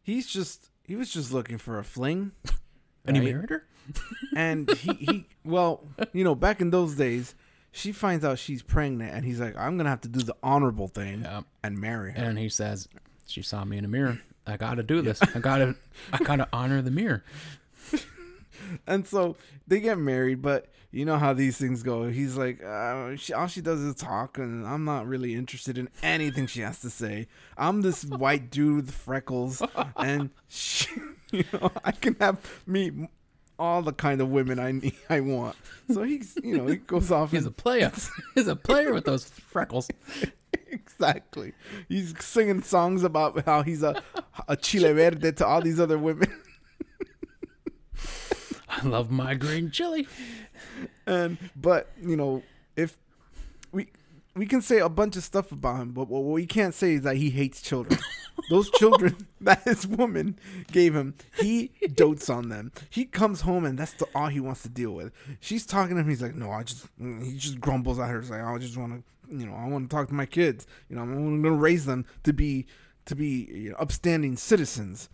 he's just he was just looking for a fling, And he married her? and he he well, you know, back in those days, she finds out she's pregnant, and he's like, I'm gonna have to do the honorable thing Yeah. and marry her. And he says, She saw me in a mirror. I gotta do this. I gotta I gotta honor the mirror. And so they get married, but you know how these things go. He's like, uh, she, all she does is talk, and I'm not really interested in anything she has to say. I'm this white dude with freckles, and she, you know, I can have me all the kind of women I need, I want. So he's, you know, he goes off He's a and player. He's a player with those freckles. exactly. He's singing songs about how he's a a chile verde to all these other women. I love my green chili. and but you know if we we can say a bunch of stuff about him but what we can't say is that he hates children. Those children that his woman gave him he dotes on them. He comes home and that's the, all he wants to deal with. She's talking to him he's like no i just he just grumbles at her he's like i just want to you know i want to talk to my kids. You know i'm going to raise them to be to be you know, upstanding citizens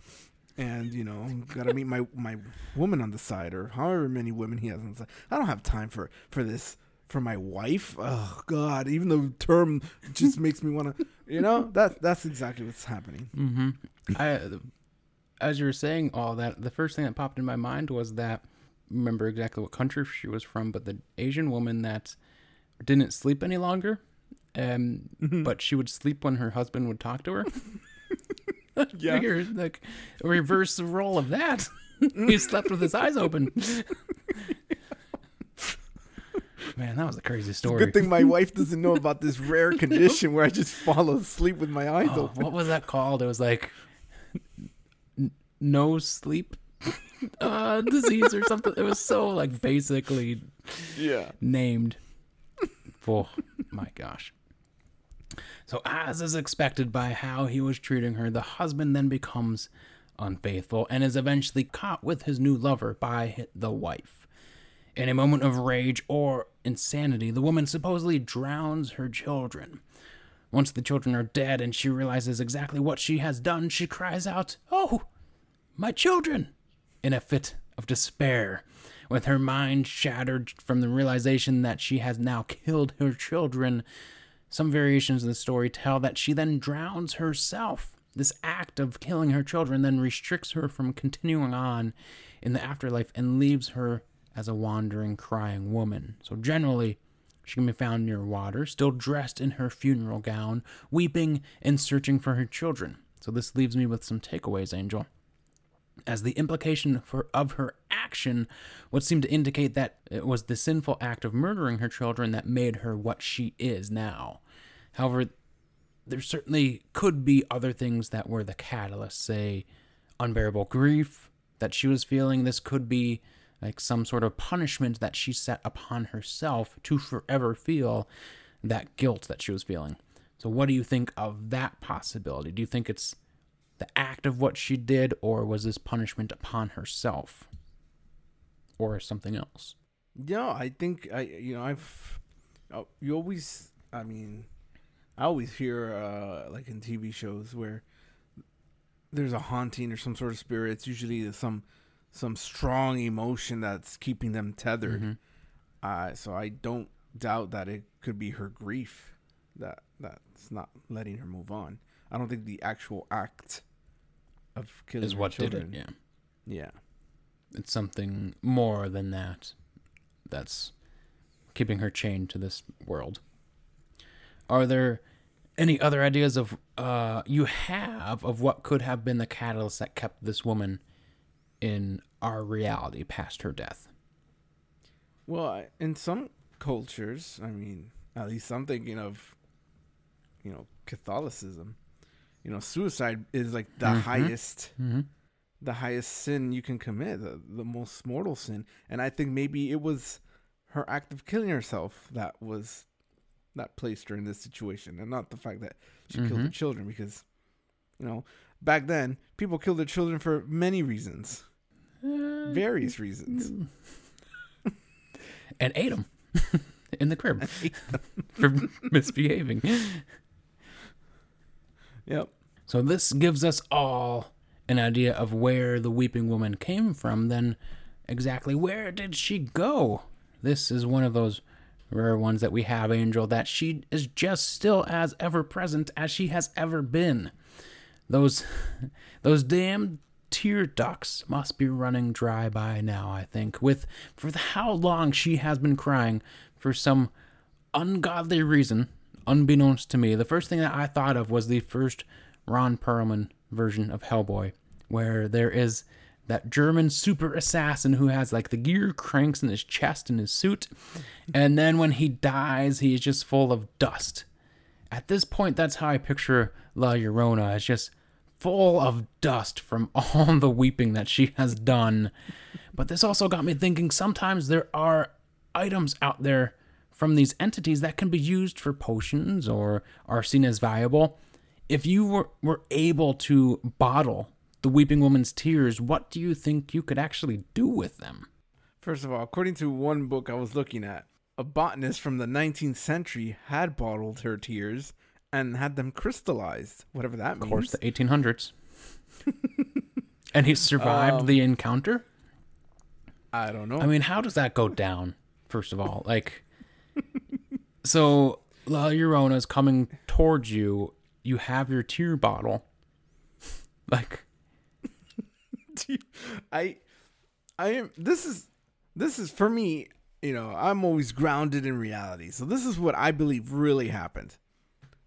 and you know gotta meet my my woman on the side or however many women he has on the side i don't have time for for this for my wife oh god even the term just makes me want to you know that that's exactly what's happening Mm-hmm. I, as you were saying all that, the first thing that popped in my mind was that remember exactly what country she was from, but the Asian woman that didn't sleep any longer, um, but she would sleep when her husband would talk to her. Yeah. Figure like reverse the role of that. he slept with his eyes open. Man, that was a crazy story. good thing my wife doesn't know about this rare condition where i just fall asleep with my eyes Oh, open what was that called? It was like n- no sleep uh, disease or something. It was so like basically Yeah. named. Oh my gosh. So, as is expected by how he was treating her, the husband then becomes unfaithful and is eventually caught with his new lover by the wife. In a moment of rage or insanity, the woman supposedly drowns her children. Once the children are dead and she realizes exactly what she has done, she cries out, Oh, my children! in a fit of despair, with her mind shattered from the realization that she has now killed her children. Some variations of the story tell that she then drowns herself. This act of killing her children then restricts her from continuing on in the afterlife and leaves her as a wandering, crying woman. So, generally, she can be found near water, still dressed in her funeral gown, weeping and searching for her children. So, this leaves me with some takeaways, Angel as the implication for of her action would seem to indicate that it was the sinful act of murdering her children that made her what she is now. However, there certainly could be other things that were the catalyst, say unbearable grief that she was feeling. This could be like some sort of punishment that she set upon herself to forever feel that guilt that she was feeling. So, what do you think of that possibility? Do you think it's the act of what she did, or was this punishment upon herself, or something else? Yeah, I think I you know I've uh, you always I mean I always hear uh like in TV shows where there's a haunting or some sort of spirit. It's usually some some strong emotion that's keeping them tethered. Mhm. Uh, so I don't doubt that it could be her grief that that's not letting her move on. I don't think the actual act of killing Is what children. did it? Yeah. Yeah. it's something more than that that's keeping her chained to this world. Are there any other ideas of uh, you have of what could have been the catalyst that kept this woman in our reality past her death? Well, in some cultures, I mean, at least I'm thinking of, you know, Catholicism. You know, suicide is like the Mhm. highest, Mm-hmm. the highest sin you can commit, the, the most mortal sin. And I think maybe it was her act of killing herself that was that placed her in this situation, and not the fact that she killed the Mhm. children. Because, you know, back then people killed their children for many reasons, various reasons. and ate them. in the crib for misbehaving. Yep. So this gives us all an idea of where the weeping woman came from. Then, exactly where did she go? This is one of those rare ones that we have, Angel, that she is just still as ever present as she has ever been. Those, those damn tear ducts must be running dry by now. I think with for how long she has been crying for some ungodly reason, unbeknownst to me, the first thing that I thought of was the first Ron Perlman version of Hellboy, where there is that German super assassin who has like the gear cranks in his chest and his suit, and then when he dies, he is just full of dust. At this point, that's how I picture La Llorona. It's just full of dust from all the weeping that she has done. But this also got me thinking sometimes there are items out there from these entities that can be used for potions or are seen as valuable. If you were, were able to bottle the Weeping Woman's tears, what do you think you could actually do with them? First of all, according to one book I was looking at, a botanist from the 19th century had bottled her tears and had them crystallized, whatever that means. Of course, the 1800s. and he survived Um, the encounter? I don't know. I mean, how does that go down? First of all, like, so La Llorona is coming towards you. You have your tear bottle. Like, I, I am. This is, this is for me. You know, I'm always grounded in reality. So this is what I believe really happened.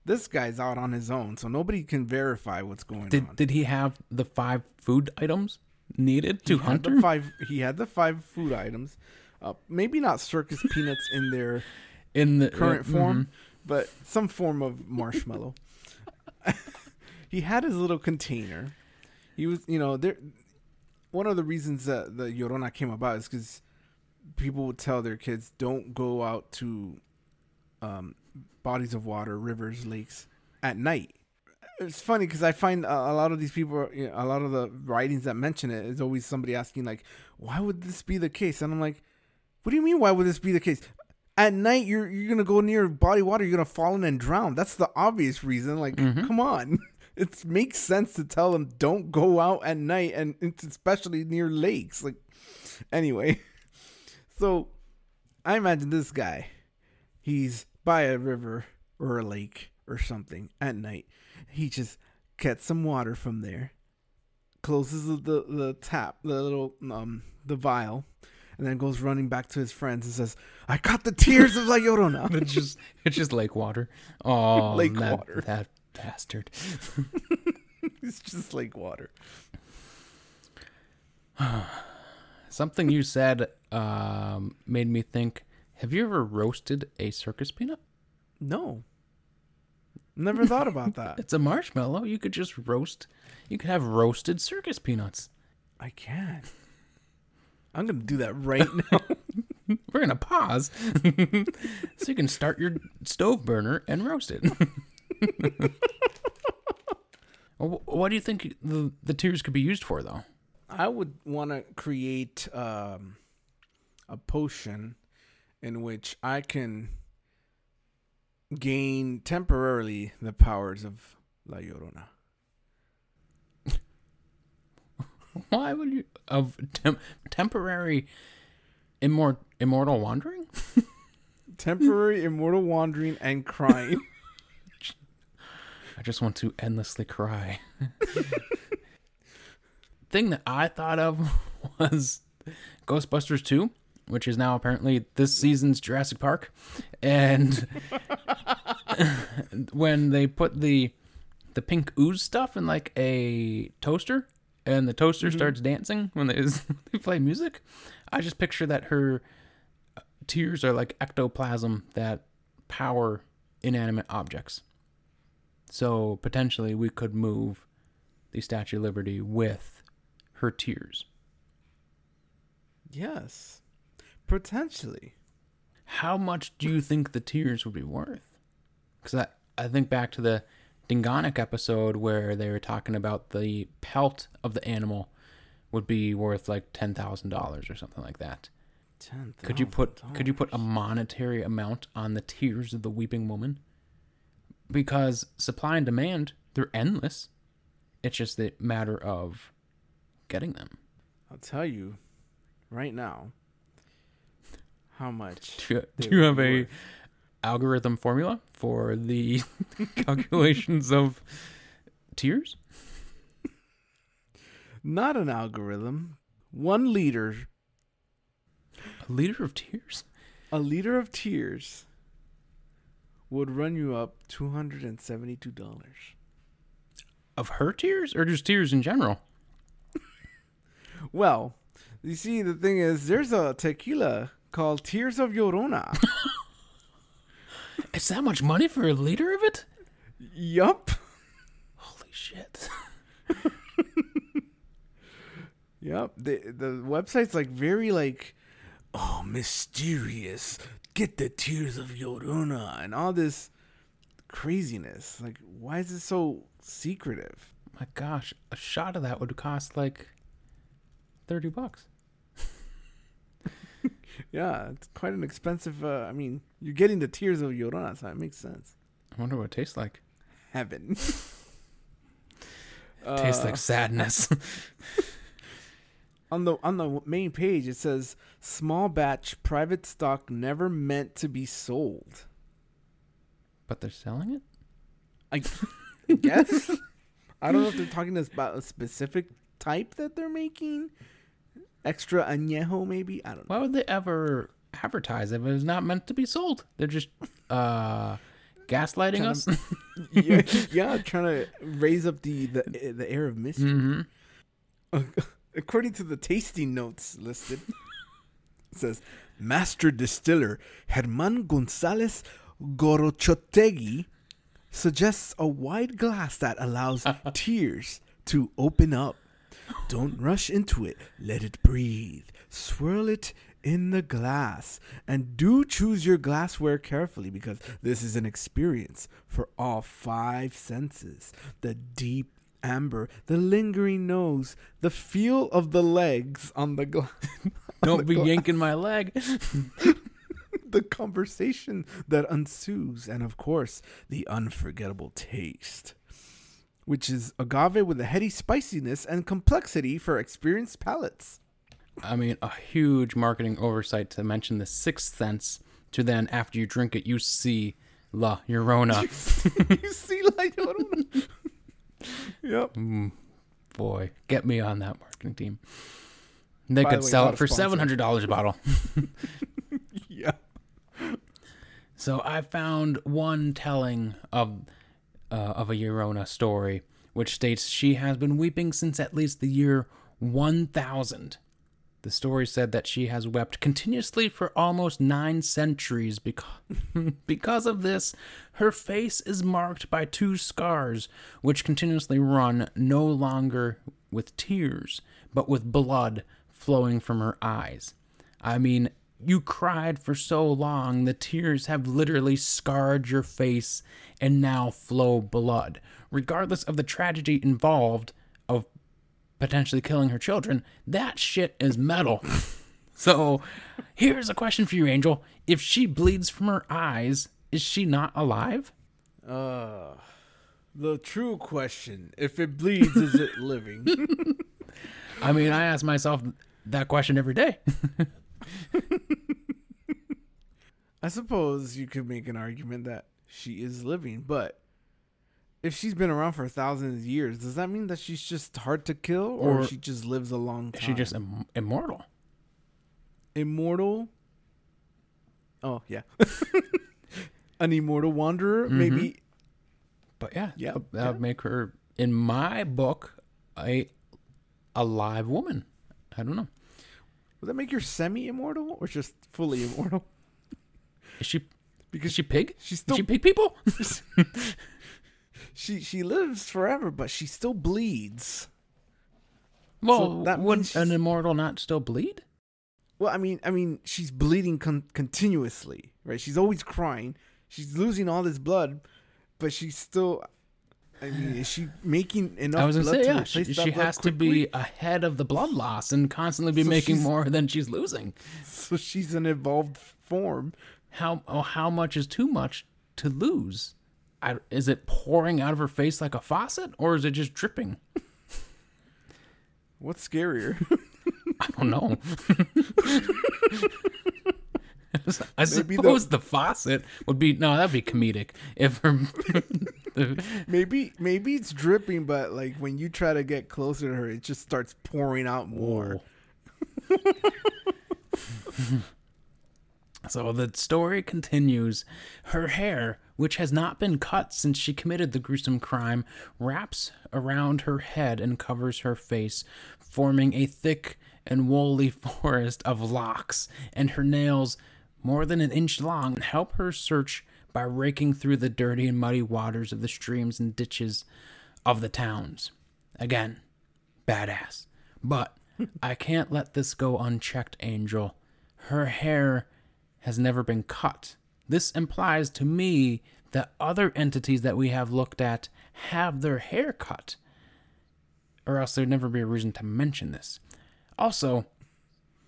This guy's out on his own, so nobody can verify what's going did on. did he have the five food items needed to he hunt had the five. He had the five food items. Uh, maybe not circus peanuts in their in the current uh, form, mhm. but some form of marshmallow. he had his little container. He was, you know, there. one of the reasons that the Llorona came about is because people would tell their kids don't go out to um, bodies of water, rivers, lakes at night. It's funny because I find a, lot of these people, you know, a lot of the writings that mention it is always somebody asking like, "Why would this be the case?" And I'm like, "What do you mean? Why would this be the case?" At night, you're you're gonna go near body water, you're gonna fall in and drown. That's the obvious reason. Like, Mhm. come on, it makes sense to tell them don't go out at night, and it's especially near lakes. Like, anyway, so I imagine this guy, he's by a river or a lake or something at night. He just gets some water from there, closes the, the, the tap, the little um the vial, and then goes running back to his friends and says, "I got the tears of La Llorona." It's just it's just lake water. Oh, Lake that, water. That bastard. it's just lake water. Something you said um, made me think. Have you ever roasted a circus peanut? No, never thought about that. It's a marshmallow. You could just roast. You could have roasted circus peanuts. I can. I'm gonna do that right now. We're gonna pause so you can start your stove burner and roast it. Well, what do you think the the tears could be used for, though? I would want to create um, a potion in which I can gain temporarily the powers of La Llorona. Why would you of tem- temporary immor- immortal wandering? Temporary immortal wandering and crying. I just want to endlessly cry. Thing that I thought of was Ghostbusters 2, which is now apparently this season's Jurassic Park. And when they put the the pink ooze stuff in like a toaster and the toaster mm-hmm. starts dancing when they, they play music, I just picture that her uh, tears are like ectoplasm that power inanimate objects. So potentially we could move the Statue of Liberty with her tears. yes, potentially. How much do you think the tears would be worth? Because I, I think back to the Dingonek episode where they were talking about the pelt of the animal would be worth like ten thousand dollars or something like that. Ten. Could you put could you put a monetary amount on the tears of the weeping woman? Because supply and demand, they're endless. It's just the matter of getting them. I'll tell you right now how much. Do you, do you have a worth. Algorithm formula for the calculations of tears? Not an algorithm. One liter. A liter of tears? A liter of tears would run you up two hundred and seventy-two dollars. Of her tears or just tears in general? Well, you see, the thing is, there's a tequila called Tears of Llorona. Is that much money for a liter of it? yup. Holy shit. Yep. The the website's like very like, oh, mysterious. Get the Tears of Llorona and all this craziness. Like, why is it so secretive? My gosh, a shot of that would cost like 30 bucks. Yeah, it's quite an expensive. Uh, I mean, you're getting the Tears of Llorona, so it makes sense. I wonder what it tastes like. Heaven. tastes Uh, like sadness. on the on the main page it says small batch private stock never meant to be sold but they're selling it? i guess i don't know if they're talking about a specific type that they're making extra añejo maybe i don't know Why would they ever advertise if it was not meant to be sold? They're just uh gaslighting Trying us. yeah, yeah trying to raise up the the, the air of mystery hmm According to the tasting notes listed, it says Master Distiller Herman Gonzalez Gorochotegui suggests a wide glass that allows tears to open up. Don't rush into it. Let it breathe. Swirl it in the glass. And do choose your glassware carefully because this is an experience for all five senses. The deep amber, the lingering nose, the feel of the legs on the glass. Don't be yanking my leg. the conversation that ensues, and of course, the unforgettable taste, which is agave with a heady spiciness and complexity for experienced palates. I mean, a huge marketing oversight to mention the sixth sense to then, after you drink it, you see La Llorona. you see, La like, yep. Mm, boy, get me on that marketing team. They By could the way, sell it for seven hundred dollars a bottle. Yeah. So I found one telling of uh, of a Llorona story, which states she has been weeping since at least the year 1000. The story said that she has wept continuously for almost nine centuries. Because, because of this, her face is marked by two scars, which continuously run no longer with tears, but with blood flowing from her eyes. I mean, you cried for so long, the tears have literally scarred your face and now flow blood. Regardless of the tragedy involved potentially killing her children, that shit is metal. so, here's a question for you, Angel. If she bleeds from her eyes, is she not alive? Uh, the true question: If it bleeds, is it living? I mean, I ask myself that question every day. I suppose you could make an argument that she is living, but if she's been around for thousands of years, does that mean that she's just hard to kill, or, Or- she just lives a long time? Is she just Im- immortal? immortal? Oh yeah, an immortal wanderer, Mm-hmm. maybe. But yeah, Yeah, that that would make her, in my book, a a live woman. I don't know. Would that make her semi-immortal or just fully immortal? Is she? Because Is she pig? she's Is still she pig people? she she lives forever, but she still bleeds. well, that would an immortal not still bleed? Well, I mean, I mean, she's bleeding con- continuously, right? She's always crying. She's losing all this blood, but she's still. I mean, is she making enough I was gonna blood say, to yeah, replace she, that she blood has to be ahead of the blood loss and constantly be So making more than she's losing. So she's an evolved form. How oh, how much is too much to lose? I, is it pouring out of her face like a faucet, or is it just dripping? What's scarier? I don't know. I Maybe the- suppose the faucet would be no, that'd be comedic if her. maybe, maybe it's dripping, but like when you try to get closer to her, it just starts pouring out more. So the story continues. Her hair, which has not been cut since she committed the gruesome crime, wraps around her head and covers her face, forming a thick and woolly forest of locks, and her nails, more than an inch long, help her search by raking through the dirty and muddy waters of the streams and ditches of the towns. Again, badass. But I can't let this go unchecked, Angel. Her hair has never been cut. This implies to me that other entities that we have looked at have their hair cut. Or else there'd never be a reason to mention this. Also,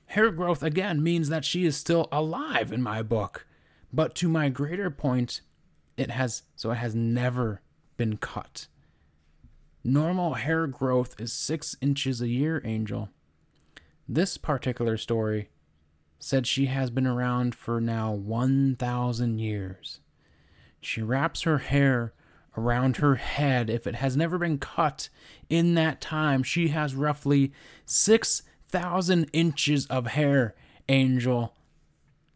hair growth again means that she is still alive in my book. But to my greater point, it has so it has never been cut. Normal hair growth is six inches a year, Angel. This particular story said she has been around for now 1,000 years. She wraps her hair around her head. If it has never been cut in that time, she has roughly 6,000 inches of hair, Angel.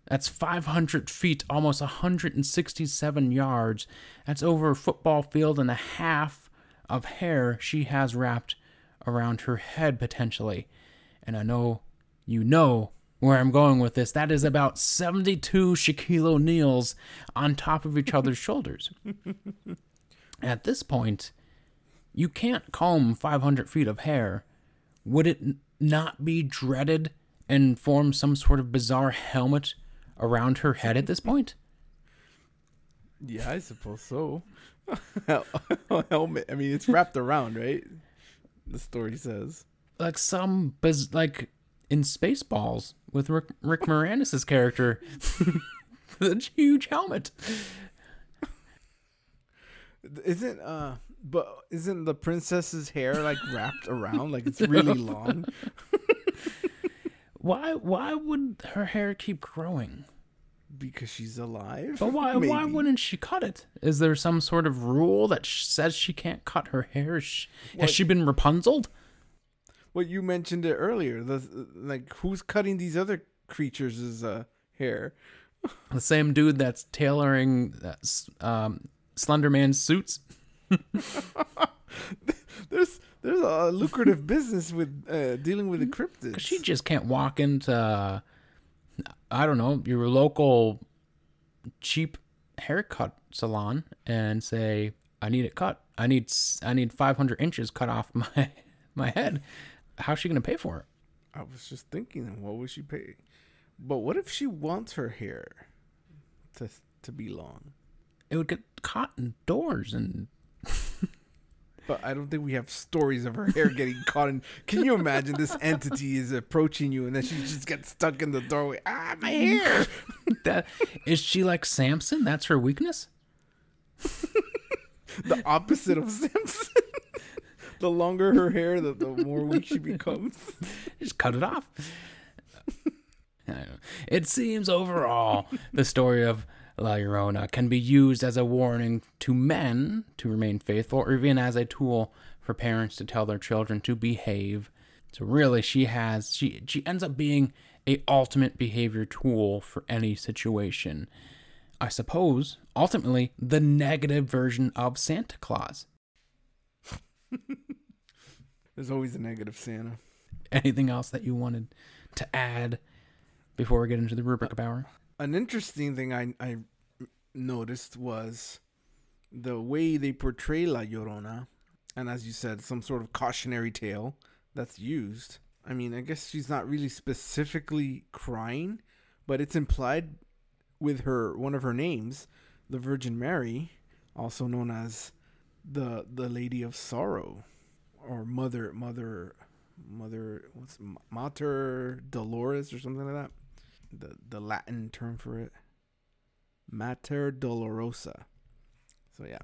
That's 500 feet, almost 167 yards. That's over a football field and a half of hair she has wrapped around her head potentially. And I know you know where I'm going with this. That is about 72 Shaquille O'Neals on top of each other's shoulders. At this point, you can't comb 500 feet of hair would it not be dreaded and form some sort of bizarre helmet around her head at this point? Yeah, I suppose so. helmet. I mean, it's wrapped around, right? The story says. Like some biz- like in Spaceballs with Rick, Rick Moranis' character, the huge helmet. Isn't uh, but isn't the princess's hair like wrapped around like it's really long? Why? Why would her hair keep growing? Because she's alive. But why? Why wouldn't she cut it? Is there some sort of rule that sh- says she can't cut her hair? Is she- Has she been Rapunzeled? Well, you mentioned it earlier. The like, who's cutting these other creatures' uh, hair? The same dude that's tailoring uh, um, Slenderman's suits. There's there's a lucrative business with uh, dealing with the cryptids. 'Cause she just can't walk into, uh, I don't know, your local cheap haircut salon and say, "I need it cut. I need I need 500 inches cut off my my head." How's she gonna pay for it? I was just thinking, what would she pay? But what if she wants her hair to to be long? It would get caught in doors and But I don't think we have stories of her hair getting caught in. Can you imagine this entity is approaching you and then she just gets stuck in the doorway? Ah, my hair! that is she like Samson? That's her weakness. the opposite of Simpson. The longer her hair, the, the more weak she becomes. Just cut it off. I don't know. It seems overall the story of La Llorona can be used as a warning to men to remain faithful, or even as a tool for parents to tell their children to behave. So really, she has she she ends up being a ultimate behavior tool for any situation. I suppose ultimately the negative version of Santa Claus. There's always a negative Santa. Anything else that you wanted to add before we get into the rubric of hour? An interesting thing I, I noticed was the way they portray La Llorona, and as you said, some sort of cautionary tale that's used. I mean, I guess she's not really specifically crying, but it's implied with her one of her names, the Virgin Mary, also known as the the Lady of Sorrow, or Mother Mother Mother what's Mater Dolores or something like that. The the Latin term for it, Mater Dolorosa. So yeah,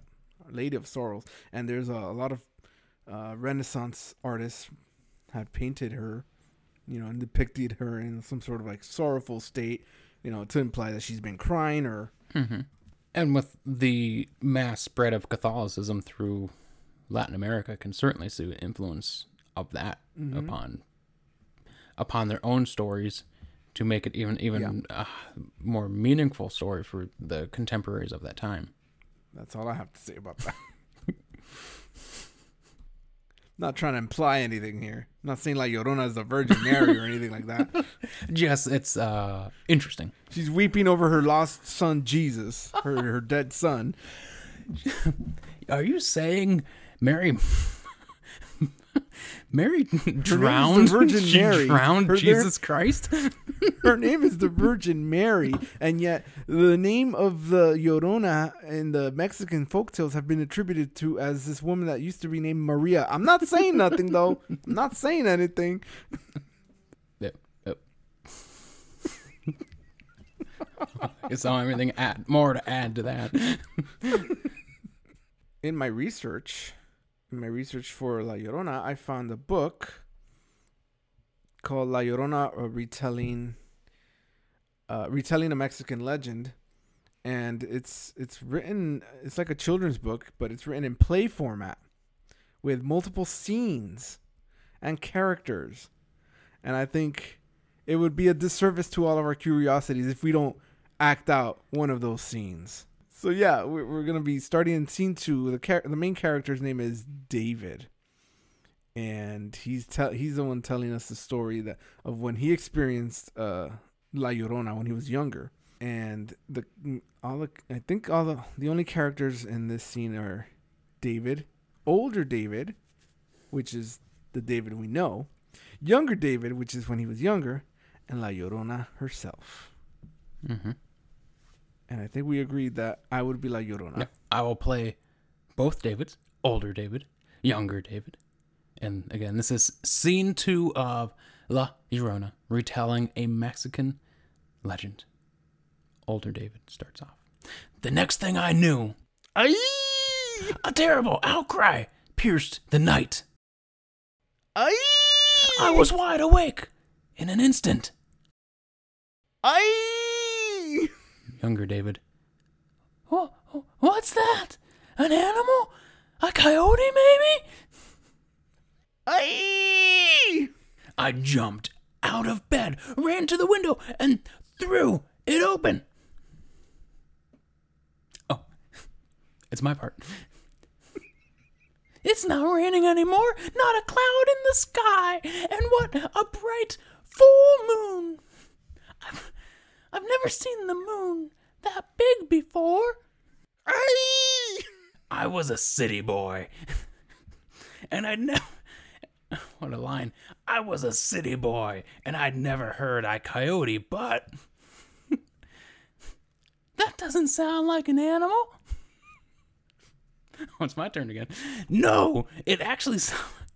Our Lady of Sorrows, and there's a, a lot of uh, Renaissance artists have painted her, you know, and depicted her in some sort of like sorrowful state, you know, to imply that she's been crying or Mm-hmm. And with the mass spread of Catholicism through Latin America, can certainly see the influence of that Mhm. upon upon their own stories to make it even even uh, more meaningful story for the contemporaries of that time. That's all I have to say about that. Not trying to imply anything here. Not saying like Llorona is the Virgin Mary or anything like that. Just it's uh, interesting. She's weeping over her lost son Jesus, her her dead son. Are you saying Mary? Mary drowned. Virgin she Mary. drowned Her- Jesus Christ. Her name is the Virgin Mary, and yet the name of the Llorona in the Mexican folktales have been attributed to as this woman that used to be named Maria. I'm not saying nothing though. I'm not saying anything. Yep. Yep. It's all everything add more to add to that. in my research, my research for La Llorona, I found a book called La Llorona, a retelling, uh, retelling a Mexican legend, and it's it's written. It's like a children's book, but it's written in play format, with multiple scenes and characters, and I think it would be a disservice to all of our curiosities if we don't act out one of those scenes. So yeah, we're, we're gonna be starting in scene two. The char- the main character's name is David, and he's tell he's the one telling us the story that of when he experienced uh, La Llorona when he was younger. And the all the I think all the the only characters in this scene are David, older David, which is the David we know, younger David, which is when he was younger, and La Llorona herself. Mm-hmm. And I think we agreed that I would be La Llorona. Yep. I will play both Davids, older David, younger David. And again, this is scene two of La Llorona, retelling a Mexican legend. Older David starts off. The next thing I knew, Ay! a terrible outcry pierced the night. Ay! I was wide awake in an instant. Ay! Younger David. What, what's that? An animal? A coyote, maybe? Ay! I jumped out of bed, ran to the window, and threw it open. Oh, it's my part. It's not raining anymore, not a cloud in the sky, and what a bright full moon. I've, I've never seen the moon that big before. I was a city boy. and I'd never. What a line. I was a city boy, and I'd never heard a coyote, but. that doesn't sound like an animal. Oh, it's my turn again. No, it actually.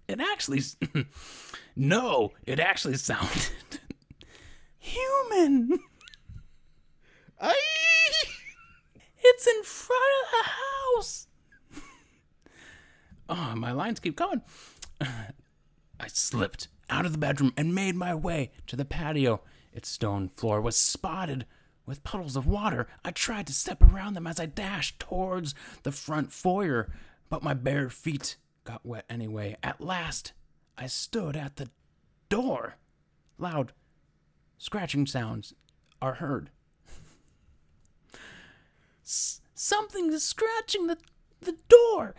It actually. no, it actually sounded. human. Ay! It's in front of the house. Oh, my lines keep coming. I slipped out of the bedroom and made my way to the patio. Its stone floor was spotted with puddles of water. I tried to step around them as I dashed towards the front foyer, but my bare feet got wet anyway. At last, I stood at the door. Loud scratching sounds are heard. S- something is scratching the, the door.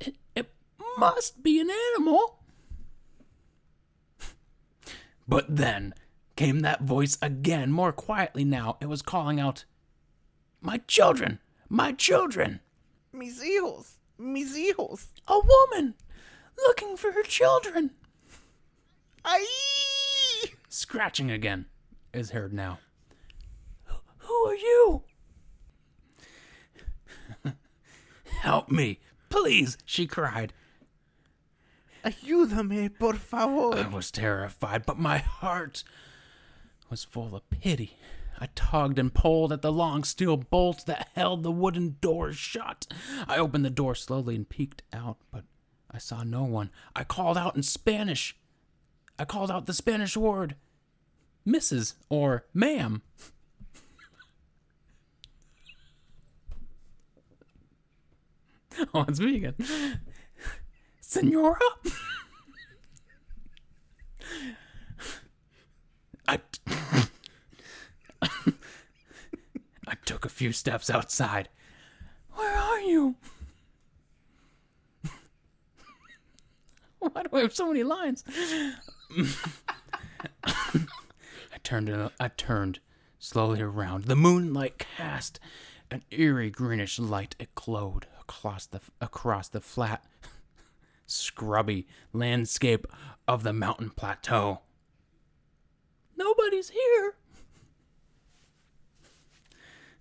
It, it must be an animal. But then came that voice again, more quietly now. It was calling out, My children! My children! Mis hijos! Mis hijos! A woman looking for her children! Aye! Scratching again is heard now. Who are you? Help me, please, she cried. Ayúdame, por favor. I was terrified, but my heart was full of pity. I tugged and pulled at the long steel bolts that held the wooden door shut. I opened the door slowly and peeked out, but I saw no one. I called out in Spanish. I called out the Spanish word, Mrs. or ma'am. Oh, it's me again. Senora? I, I took a few steps outside. Where are you? Why do I have so many lines? I turned. I turned slowly around. The moonlight cast an eerie greenish light. It glowed across the across the flat, scrubby landscape of the mountain plateau. Nobody's here.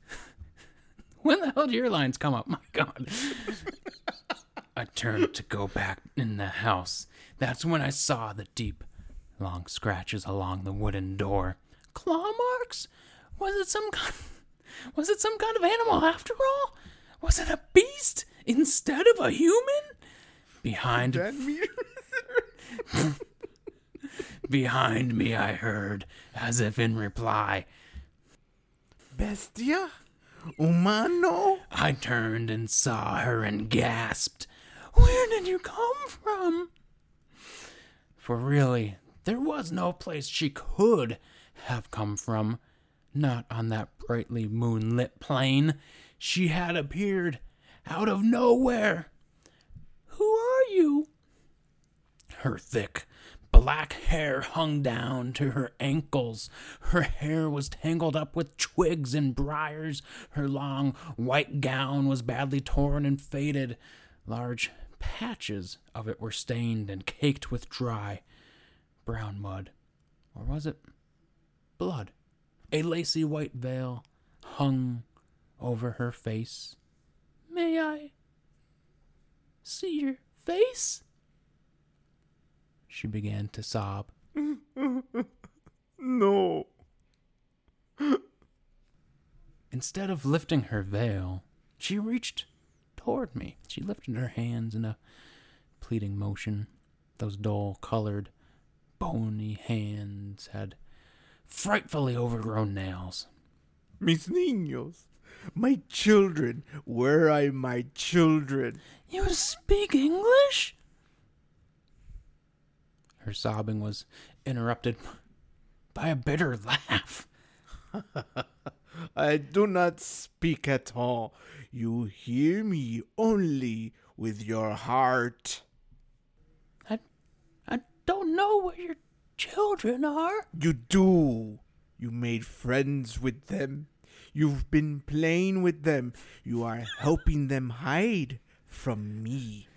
when the hell do your lines come up? My God. I turned to go back in the house. That's when I saw the deep, long scratches along the wooden door. Claw marks? Was it some kind? Of, Was it some kind of animal after all? Was it a beast instead of a human? Behind me- behind me I heard, as if in reply. Bestia? Humano? I turned and saw her and gasped, Where did you come from? For really, there was no place she could have come from. Not on that brightly moonlit plain. She had appeared out of nowhere. Who are you? Her thick black hair hung down to her ankles. Her hair was tangled up with twigs and briars. Her long white gown was badly torn and faded. Large patches of it were stained and caked with dry, brown mud. Or was it blood? A lacy white veil hung over her face. May I see your face? She began to sob. No. Instead of lifting her veil, she reached toward me. She lifted her hands in a pleading motion. Those dull colored, bony hands had frightfully overgrown nails. Mis niños. My children. Where are my children? You speak English? Her sobbing was interrupted by a bitter laugh. I do not speak at all. You hear me only with your heart. I, I don't know where your children are. You do. You made friends with them. You've been playing with them. You are helping them hide from me.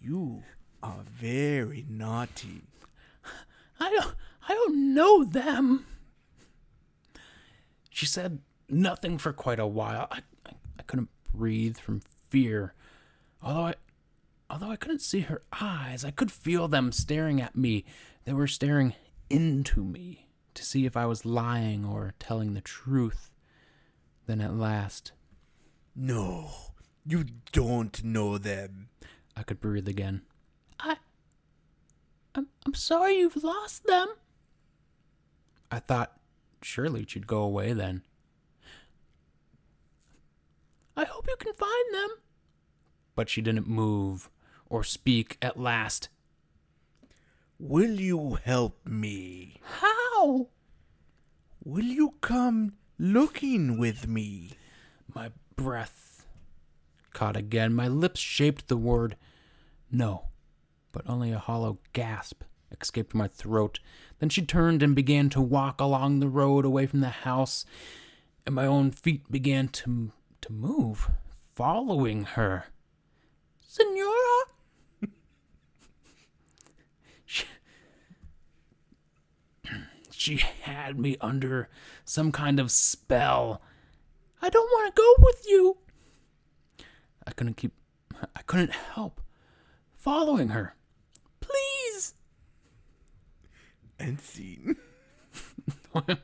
You are very naughty. I don't, I don't know them. She said nothing for quite a while. I, I, I couldn't breathe from fear. Although I, although I couldn't see her eyes, I could feel them staring at me. They were staring into me to see if I was lying or telling the truth. Then at last, No, you don't know them. I could breathe again. I. I'm, I'm sorry you've lost them. I thought surely she'd go away then. I hope you can find them. But she didn't move or speak at last. Will you help me? How? Will you come looking with me? My breath caught again. My lips shaped the word no, but only a hollow gasp escaped my throat. Then she turned and began to walk along the road away from the house, and my own feet began to to move, following her. Senora, she had me under some kind of spell. I don't want to go with you. I couldn't keep. I couldn't help following her. Please. And scene.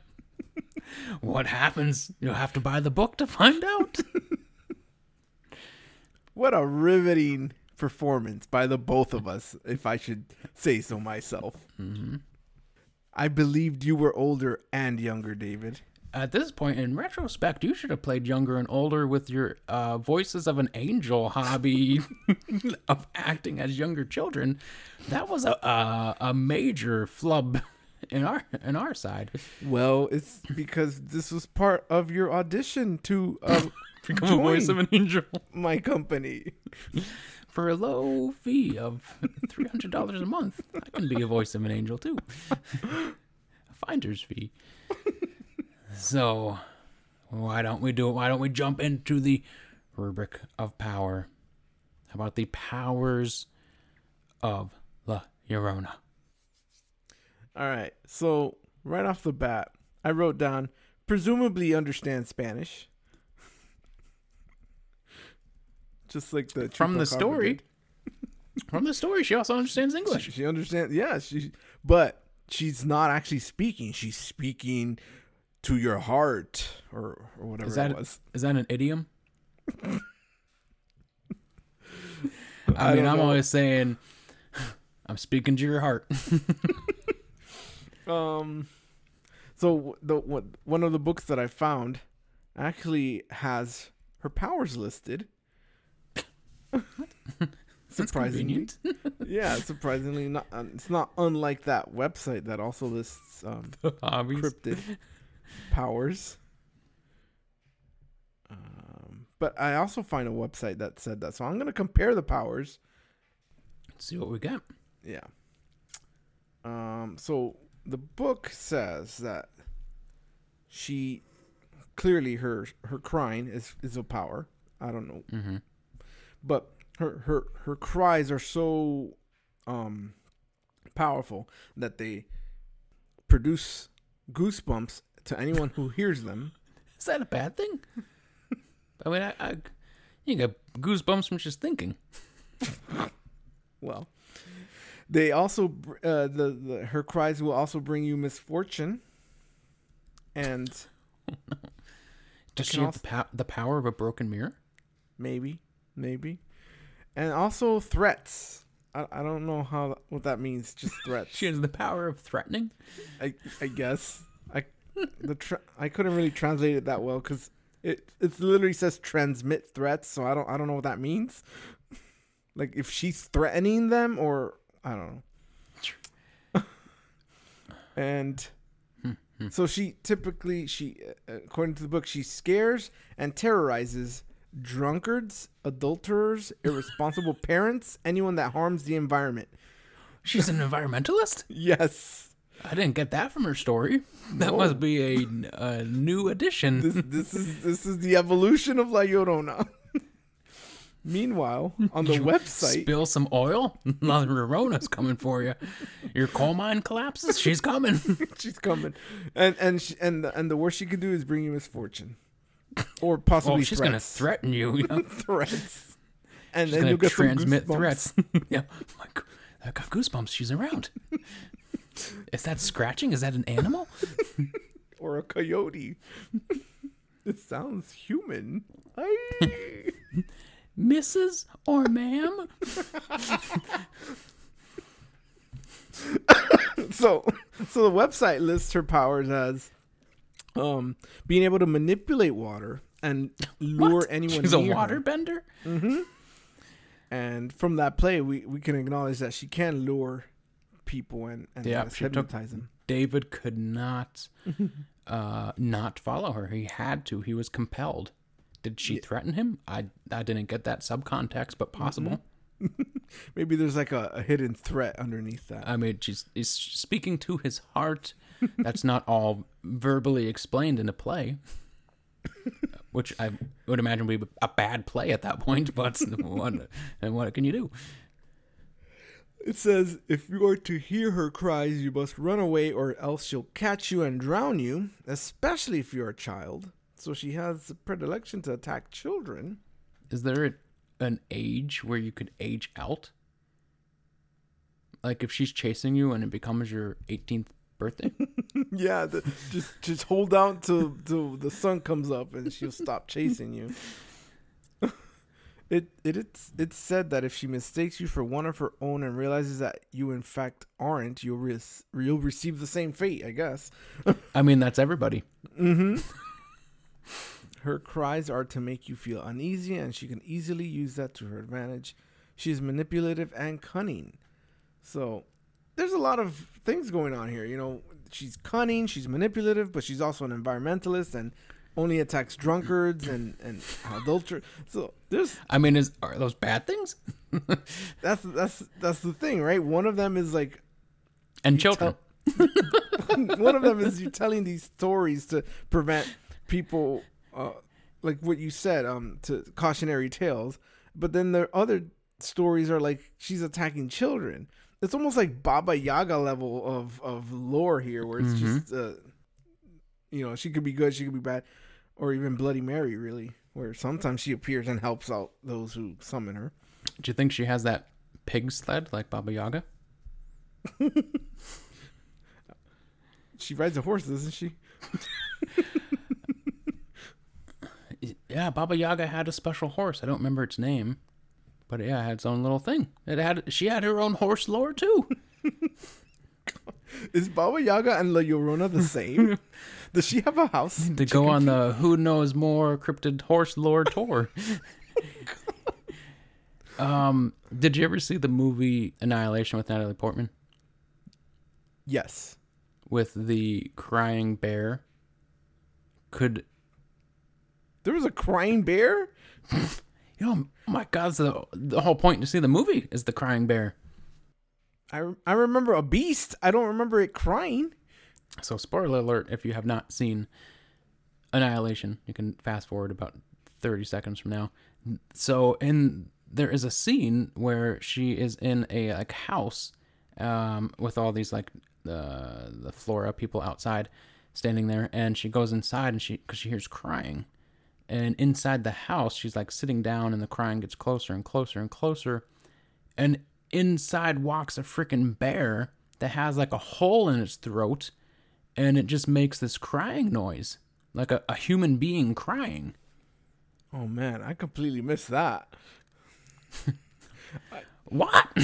What happens? You'll have to buy the book to find out. What a riveting performance by the both of us, if I should say so myself. Mm-hmm. I believed you were older and younger, David. At this point, in retrospect, you should have played younger and older with your uh, voices of an angel hobby of acting as younger children. That was a a, a major flub in our in our side. Well, it's because this was part of your audition to um, Become a voice of an angel my company. For a low fee of three hundred dollars a month. I can be a voice of an angel too. a finder's fee. So, why don't we do it? Why don't we jump into the rubric of power? How about the powers of La Llorona? All right. So, right off the bat, I wrote down presumably understand Spanish. Just like the From the story, from the story, she also understands English. she understands. Yeah, she but she's not actually speaking. She's speaking to your heart or or whatever Is that it was. is that an idiom? I I mean, I'm know. always saying, I'm speaking to your heart. Um, so the what one of the books that I found actually has her powers listed. Surprisingly, yeah, surprisingly not. uh, It's not unlike that website that also lists um, cryptid powers. Um, but I also find a website that said that, so I'm gonna compare the powers. Let's see what we got. Yeah. Um. So the book says that she clearly her her crying is is a power. I don't know, Mm-hmm. But her her her cries are so um powerful that they produce goosebumps to anyone who hears them. Is that a bad thing? I mean, I, I you get goosebumps from just thinking. Well, they also uh, the, the her cries will also bring you misfortune, and Does she have also- the, pow- the power of a broken mirror? maybe, maybe, and also threats. I, I don't know how what that means. Just threats. She has the power of threatening. I I guess I the tra- I couldn't really translate it that well because it it literally says transmit threats, so I don't I don't know what that means. Like if she's threatening them or I don't know. and hmm, hmm. so she typically she according to the book she scares and terrorizes drunkards, adulterers, irresponsible parents, anyone that harms the environment. She's an environmentalist. Yes. I didn't get that from her story. That No. must be a, a new addition. this this is this is the evolution of La Llorona. Meanwhile, on the website, Spill some oil. La Llorona's coming for you. Your coal mine collapses. She's coming. she's coming, and and she, and the, and the worst she could do is bring you misfortune, or possibly Oh, she's gonna threaten you. you know? threats, and She's then you'll get transmit threats. yeah, oh my, g- I got goosebumps. She's around. Is that scratching? Is that an animal? or a coyote. it sounds human. Aye. Mrs. or ma'am? so so the website lists her powers as um being able to manipulate water and lure What? anyone She's a near her. water bender. And from that play, we, we can acknowledge that she can lure people and, and Yeah, hypnotize them. David could not uh, not follow her. He had to. He was compelled. Did she threaten him? I I didn't get that subcontext, but possible. Maybe there's like a, a hidden threat underneath that. I mean, she's, she's speaking to his heart. That's not all verbally explained in a play, which I would imagine would be a bad play at that point. But what and what can you do? It says, if you are to hear her cries, you must run away or else she'll catch you and drown you, especially if you're a child. So she has a predilection to attack children. Is there a, an age where you could age out? Like if she's chasing you and it becomes your 18th birthday? yeah, the, just just hold out till till the sun comes up and she'll stop chasing you. It it it's it's said that if she mistakes you for one of her own and realizes that you in fact aren't, you'll re- you'll receive the same fate, I guess. I mean, that's everybody. Mm-hmm. Her cries are to make you feel uneasy, and she can easily use that to her advantage. She is manipulative and cunning. So, there's a lot of things going on here. You know, she's cunning, she's manipulative, but she's also an environmentalist and only attacks drunkards and and adulterers. So, there's I mean, is are those bad things? that's that's that's the thing, right? One of them is like And children. one of them is you telling these stories to prevent people uh, like what you said um to cautionary tales but then the other stories are like she's attacking children it's almost like baba yaga level of of lore here where it's just uh you know she could be good she could be bad or even bloody mary really where sometimes she appears and helps out those who summon her Do you think she has that pig sled like Baba Yaga? she rides a horse doesn't she Yeah, Baba Yaga had a special horse. I don't remember its name, but yeah, it had its own little thing. It had she had her own horse lore too. is baba yaga and la llorona the same does she have a house to go on the Who Knows More cryptid horse lore tour. um, did you ever see the movie Annihilation with Natalie Portman yes with the crying bear? Could There was a crying bear? you know? My God, the the whole point to see the movie is the crying bear. I, I remember a beast. I don't remember it crying. So, spoiler alert: if you have not seen Annihilation, you can fast forward about thirty seconds from now. So, in there is a scene where she is in a like house um, with all these like the the Flora people outside standing there, and she goes inside and she because she hears crying, and inside the house she's like sitting down, and the crying gets closer and closer and closer, and inside walks a freaking bear that has like a hole in its throat, and it just makes this crying noise like a, a human being crying. Oh man, I completely missed that. What?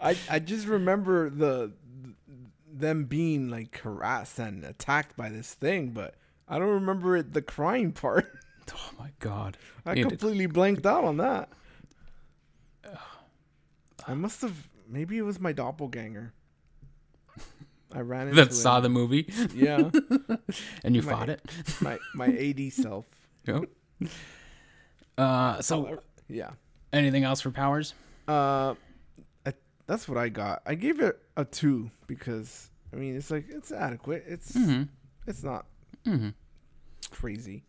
I I just remember the them being like harassed and attacked by this thing, but I don't remember it the crying part. oh my god! I did- completely blanked out on that. I must have maybe it was my doppelganger. I ran into that saw the movie yeah and you My- fought it. my my AD self. Yep. Uh, so Yeah. anything else for powers? Uh, I, that's what I got. I gave it a two because I mean it's like it's adequate. It's Mm-hmm. it's not Mm-hmm. Crazy.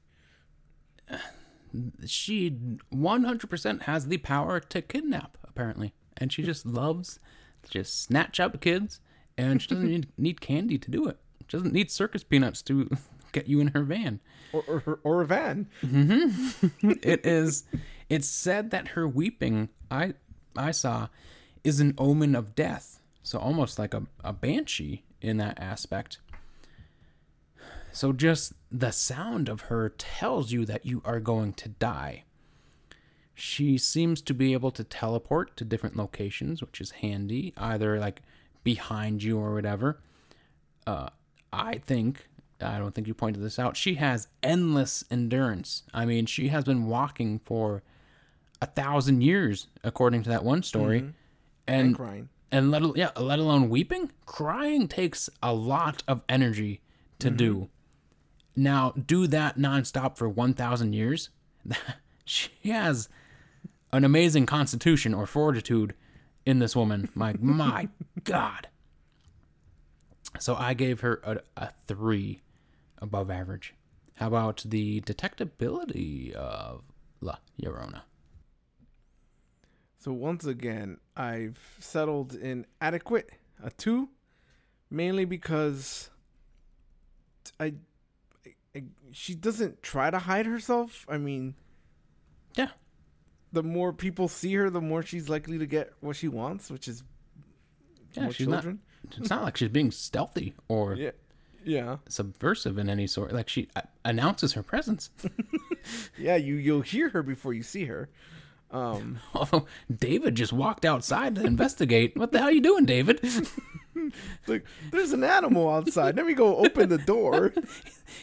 She 100% has the power to kidnap, apparently, and she just loves to just snatch up kids, and she doesn't need, need candy to do it. She doesn't need circus peanuts to get you in her van. Or or, or a van. Mm-hmm. it is it's said that her weeping i i saw is an omen of death so almost like a, a banshee in that aspect so just the sound of her tells you that you are going to die she seems to be able to teleport to different locations which is handy either like behind you or whatever uh, I think, I don't think you pointed this out, she has endless endurance. I mean, she has been walking for a thousand years, according to that one story. And And, crying. and let, yeah, let alone weeping, crying takes a lot of energy to do. Now, do that nonstop for 1,000 years. she has an amazing constitution or fortitude in this woman. My, my God. So I gave her a, a three above average. How about the detectability of La Llorona? So once again, I've settled in adequate, a two, mainly because I, I, she doesn't try to hide herself. I mean, Yeah. the more people see her, the more she's likely to get what she wants, which is Yeah, more she's children. not. It's not like she's being stealthy or Yeah, yeah, subversive in any sort. Like she uh, announces her presence. yeah. You you'll hear her before you see her. Um, Although David just walked outside to investigate. What the hell are you doing, David? like there's an animal outside. Let me go open the door.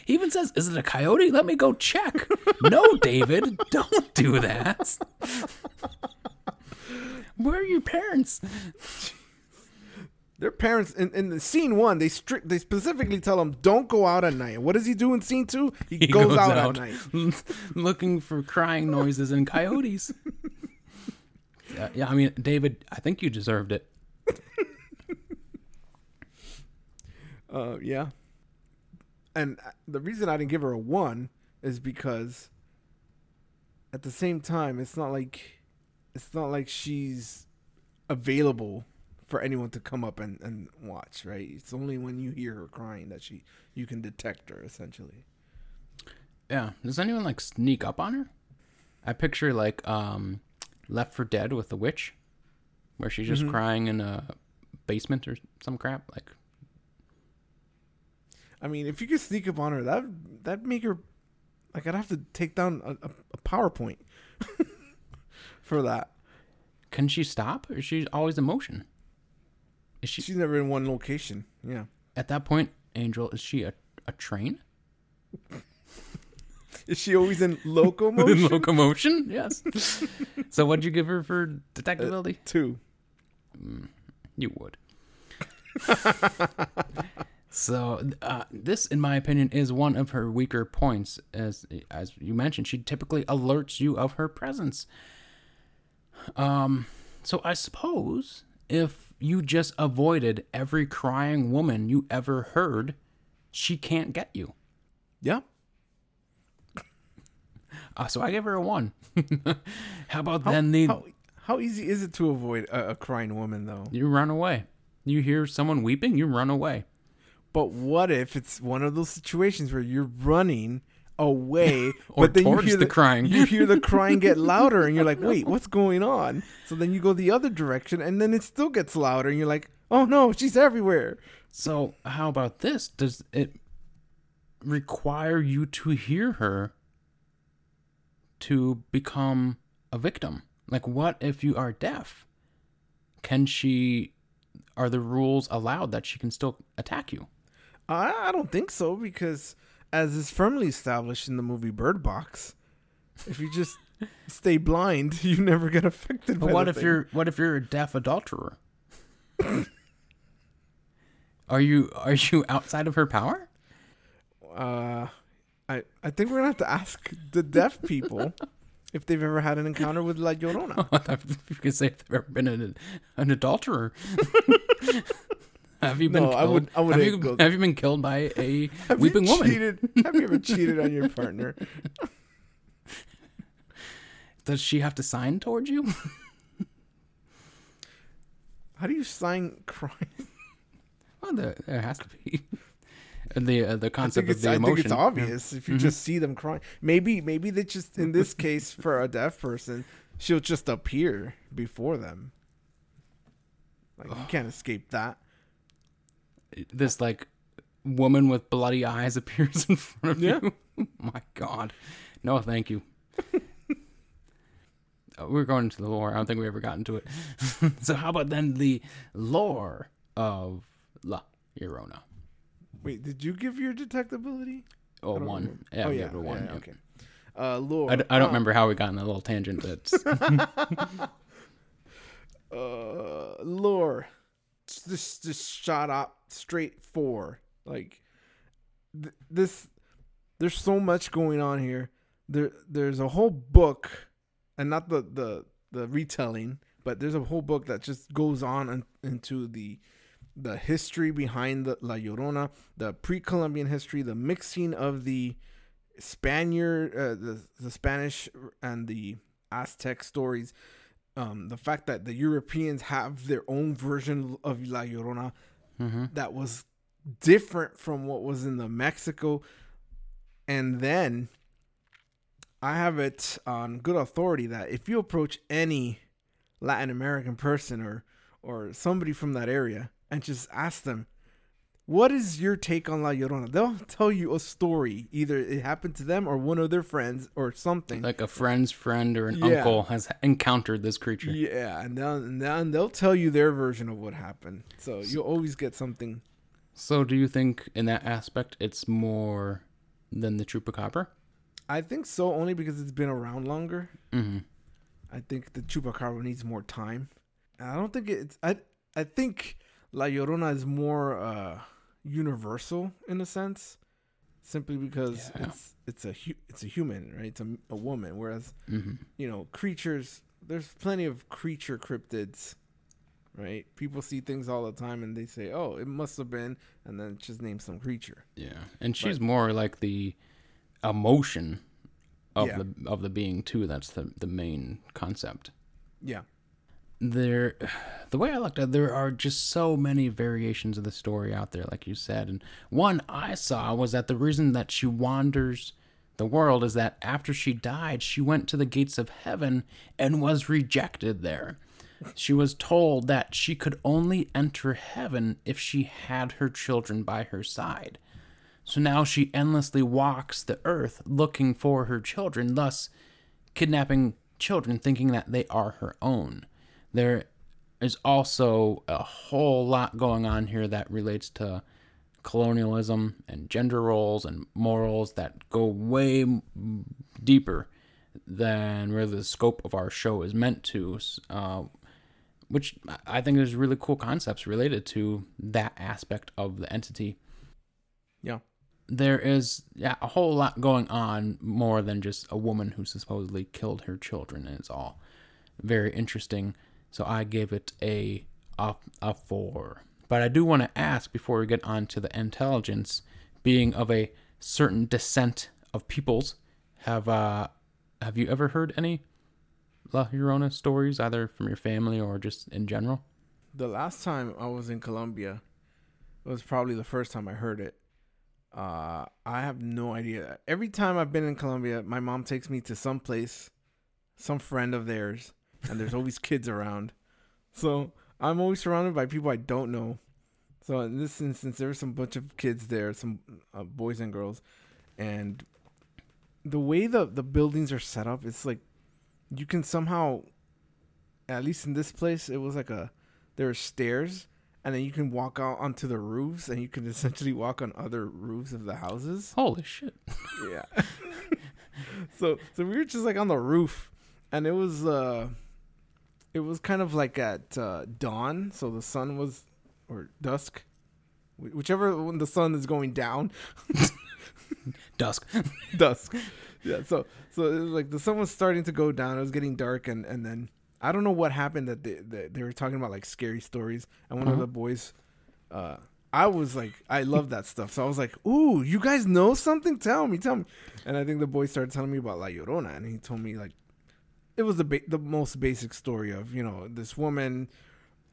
He even says, "Is it a coyote? Let me go check." no, David, don't do that. Where are your parents? Their parents in, in the scene one, they strict they specifically tell him don't go out at night. What does he do in scene two? He, He goes, out, at night. looking for crying noises and coyotes. Yeah, I mean, David, I think you deserved it. Uh, yeah. And uh, the reason I didn't give her a one is because at the same time, it's not like it's not like she's available for anyone to come up and, and watch, right? It's only when you hear her crying that she you can detect her essentially. Yeah. Does anyone like sneak up on her? I picture like um, Left 4 Dead with the witch, where she's just crying in a basement or some crap. Like, I mean, if you could sneak up on her, that that'd make her like I'd have to take down a, a, PowerPoint for that. can she stop, or is she always in motion? Is she She's never in one location. Yeah. at that point, Angel? Is she a a train? Is she always in locomotion? in Locomotion, yes. so, what'd you give her for detectability? Uh, two. Mm, you would. So uh, this, in my opinion, is one of her weaker points. As as you mentioned, she typically alerts you of her presence. Um, so I suppose if you just avoided every crying woman you ever heard, she can't get you. Yeah. Uh, so I give her a one. How about then the How, how easy is it to avoid a, a crying woman though? you run away? You hear someone weeping, you run away. But what if it's one of those situations where you're running away, Or but then you towards hear the crying. You hear the crying get louder, and you're like, "Wait, what's going on?" So then you go the other direction, and then it still gets louder, and you're like, "Oh no, she's everywhere." So, how about this? Does it require you to hear her to become a victim? Like, what if you are deaf? Can she, are the rules allowed that she can still attack you? I, I don't think so because, as is firmly established in the movie Bird Box, if you just stay blind, you never get affected. But by what if thing. you're, what if you're a deaf adulterer? are you, are you outside of her power? Uh, I I think we're gonna have to ask the deaf people if they've ever had an encounter with La Llorona. I thought you could say if they've ever been an, an adulterer. Have you been? No, killed? I would- I would have, you, go- have you been killed by a weeping woman? cheated? Have you ever cheated on your partner? Does she have to sign towards you? How do you sign crime? well, there, there has to be. The uh, the concept of the I emotion. think it's obvious if you Mhm. just see them crying. Maybe maybe they just in this case for a deaf person, she'll just appear before them. Like you can't escape that. This like woman with bloody eyes appears in front of Yeah. you. My God, no, thank you. Uh, We're going into the lore. I don't think we ever got into it. so how about then the lore of La Llorona? Wait, did you give your detectability? Oh, one. Yeah, oh yeah, gave it a one. yeah, okay. Uh, lore. I, d- I don't um, remember how we got in that little tangent. That's uh lore just just shot up straight four. Like th- this there's so much going on here. There there's a whole book and not the the the retelling but there's a whole book that just goes on in, into the the history behind the La Llorona, the pre-Columbian history, the mixing of the Spaniard, uh, the the Spanish and the Aztec stories, um, the fact that the Europeans have their own version of La Llorona hmm that was different from what was in the Mexico, and then I have it on good authority that if you approach any Latin American person or or somebody from that area and just ask them, what is your take on La Llorona? They'll tell you a story. Either it happened to them or one of their friends or something. like a friend's friend or an Yeah. uncle has encountered this creature. Yeah, and then they'll tell you their version of what happened. So you'll always get something. So, do you think in that aspect it's more than the chupacabra? I think so, only because it's been around longer. Mm-hmm. I think the chupacabra needs more time. I don't think it's. I I think La Llorona is more uh, universal in a sense, simply because Yeah. it's it's a hu- it's a human, right? It's a, a woman. Whereas Mm-hmm. you know creatures, there's plenty of creature cryptids, right? People see things all the time and they say, "Oh, it must have been," and then just name some creature. Yeah, and she's more like the emotion of Yeah. the of the being too. That's the the main concept. Yeah, There, the way I looked at, it, there are just so many variations of the story out there, like you said. And one I saw was that the reason that she wanders the world is that after she died, she went to the gates of heaven and was rejected there. She was told that she could only enter heaven if she had her children by her side. So now she endlessly walks the earth looking for her children, thus kidnapping children thinking that they are her own. There is also a whole lot going on here that relates to colonialism and gender roles and morals that go way deeper than where the scope of our show is meant to. Uh, which I- think there's really cool concepts related to that aspect of the entity yeah, there is yeah a whole lot going on more than just a woman who supposedly killed her children and it's all very interesting so i gave it a a, a four but i do want to ask before we get on to the intelligence being of a certain descent of peoples have uh have you ever heard any la llorona stories either from your family or just in general the last time I was in Colombia, was probably the first time I heard it. Uh, I have no idea. Every time I've been in Colombia, my mom takes me to some place, some friend of theirs, and there's always kids around. So I'm always surrounded by people I don't know. So in this instance, there were some bunch of kids there, some uh, boys and girls, and the way the the buildings are set up, it's like you can somehow, at least in this place, it was like a there are stairs, and then you can walk out onto the roofs, and you can essentially walk on other roofs of the houses. Holy shit. Yeah. so so we were just like on the roof, and it was uh, it was kind of like at uh, dawn, so the sun was or dusk, whichever when the sun is going down, Dusk. dusk. Yeah. So so it was like the sun was starting to go down. It was getting dark, and and then I don't know what happened that they they, they were talking about like scary stories, and one of Uh-huh. the boys, uh. I was like, I love that stuff. So I was like, "Ooh, you guys know something? Tell me, tell me." And I think the boy started telling me about La Llorona, and he told me like, it was the ba- the most basic story of you know this woman.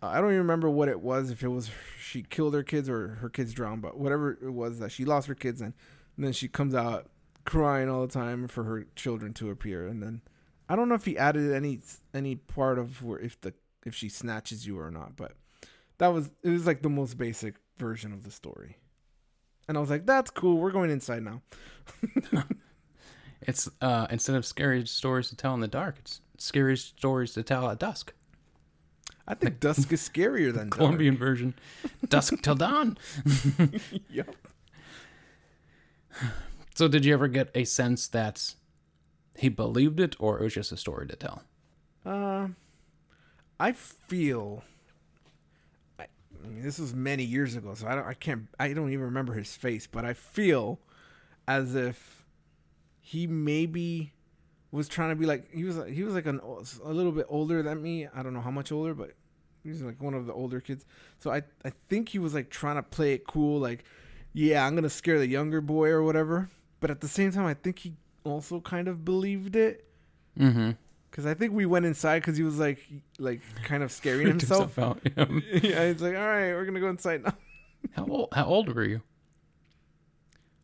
Uh, I don't even remember what it was. If it was she killed her kids or her kids drowned, but whatever it was that she lost her kids and, and then she comes out crying all the time for her children to appear. And then I don't know if he added any any part of where if the if she snatches you or not, but that was it was like the most basic version of the story. And I was like, that's cool. We're going inside now. It's uh instead of scary stories to tell in the dark, it's scary stories to tell at dusk. I think dusk is scarier than dark. Colombian version. Dusk till dawn. Yep. So did you ever get a sense that he believed it or it was just a story to tell? Uh, I feel. I, I mean, this was many years ago, so I don't. I can't. I don't even remember his face, but I feel as if he maybe was trying to be like he was. He was like an a little bit older than me. I don't know how much older, but he was like one of the older kids. So I I think he was like trying to play it cool, like yeah, I'm gonna scare the younger boy or whatever. But at the same time, I think he also kind of believed it. Mm-hmm. Cause I think we went inside because he was like, like kind of scaring himself. out. Yeah. yeah, he's like, all right, we're gonna go inside now. How old? How old were you?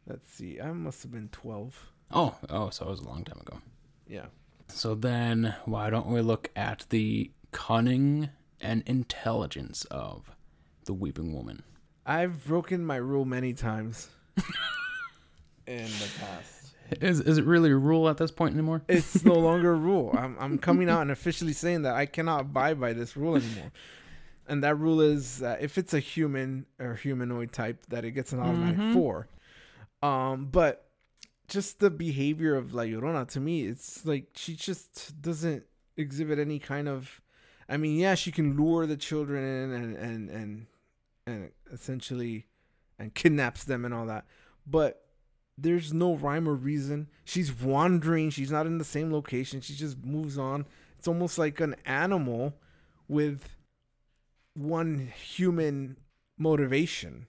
Let's see, I must have been twelve. Oh, oh, so it was a long time ago. Yeah. So then, why don't we look at the cunning and intelligence of the Weeping Woman? I've broken my rule many times in the past. Is is it really a rule at this point anymore? It's no longer a rule. I'm I'm coming out and officially saying that I cannot abide by this rule anymore. And that rule is that if it's a human or humanoid type, that it gets an automatic Mhm. four. Um, but just the behavior of La Llorona to me, it's like she just doesn't exhibit any kind of. I mean, yeah, she can lure the children in and and and and essentially and kidnaps them and all that, but there's no rhyme or reason. She's wandering. She's not in the same location. She just moves on. It's almost like an animal with one human motivation.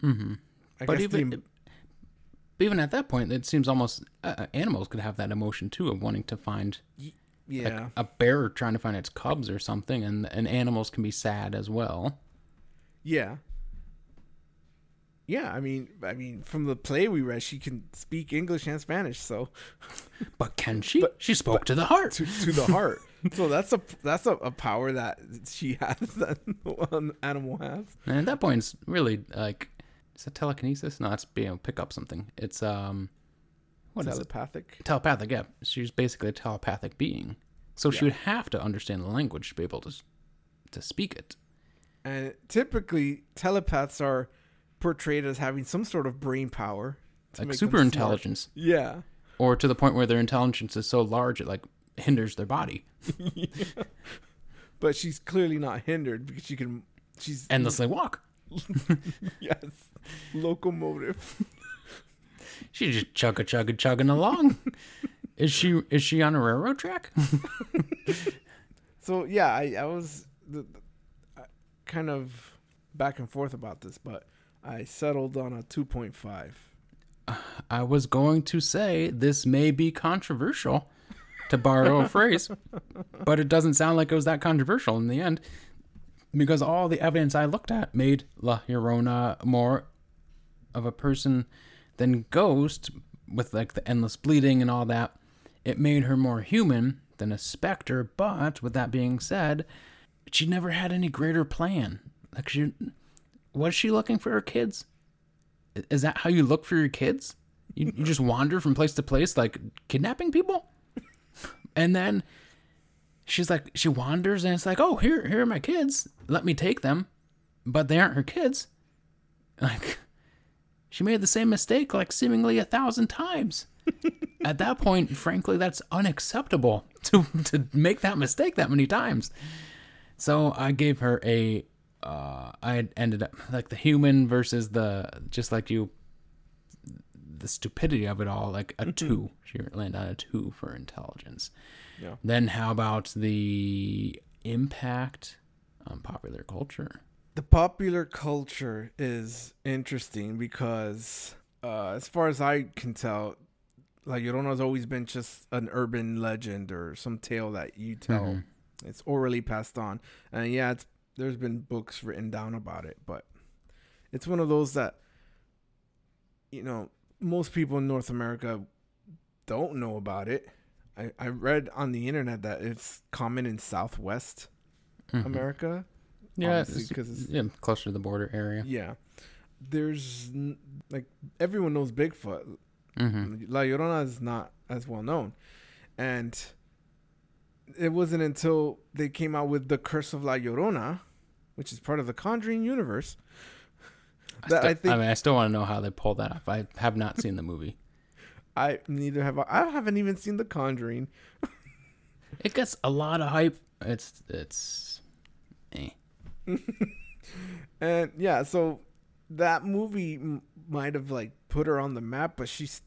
Mm-hmm. I But guess even the- but even at that point, it seems almost uh, animals could have that emotion too of wanting to find like, yeah, a bear trying to find its cubs or something, and and animals can be sad as well. yeah, yeah. I mean, I mean, from the play we read, she can speak English and Spanish, so But can she? But- she spoke to the heart. to to the heart. so that's a that's a, a power that she has that an animal has. And at that point, it's really like, is it telekinesis? No, it's being able to pick up something. It's um, what is it? Telepathic. Telepathic. Yeah, she's basically a telepathic being. So she would have to understand the language to be able to to speak it. And typically, telepaths are portrayed as having some sort of brain power, Like super intelligence, Yeah, or to the point where their intelligence is so large it like hinders their body yeah. but she's clearly not hindered because she can. She's endlessly walk. yes, locomotive. She's just chugga chugga chugging along. is she is she on a railroad track? So yeah, I I was the, the, kind of back and forth about this, but I settled on a two point five. I was going to say this may be controversial, to borrow a phrase, but it doesn't sound like it was that controversial in the end. Because all the evidence I looked at made La Llorona more of a person than Ghost, with like the endless bleeding and all that. It made her more human than a specter, but with that being said, she never had any greater plan. Like she was she looking for her kids? Is that how you look for your kids? You, you just wander from place to place like kidnapping people? And then she's like she wanders and it's like, "Oh, here here are my kids. Let me take them." But they aren't her kids. Like she made the same mistake like seemingly a thousand times. At that point, frankly, that's unacceptable to to make that mistake that many times. So I gave her a. Uh, I ended up like the human versus the just like you. The stupidity of it all, like a two. She landed on a two for intelligence. Yeah. Then how about the impact on popular culture? The popular culture is interesting because, uh, as far as I can tell, La Llorona's always been just an urban legend or some tale that you tell. Mhm. It's orally passed on, and yeah, it's there's been books written down about it, but it's one of those that you know most people in North America don't know about it. I, I read on the internet that it's common in Southwest Mhm. America. Yeah, because it's, it's- yeah, closer to the border area. Yeah. There's like everyone knows Bigfoot. hmm La Llorona is not as well known. And it wasn't until they came out with The Curse of La Llorona, which is part of the Conjuring universe, that I, I, think mean, I still want to know how they pulled that off. I have not seen the movie. I neither have I, I haven't even seen The Conjuring. It gets a lot of hype. It's it's, eh. And yeah, so that movie m- might have like put her on the map, but she s-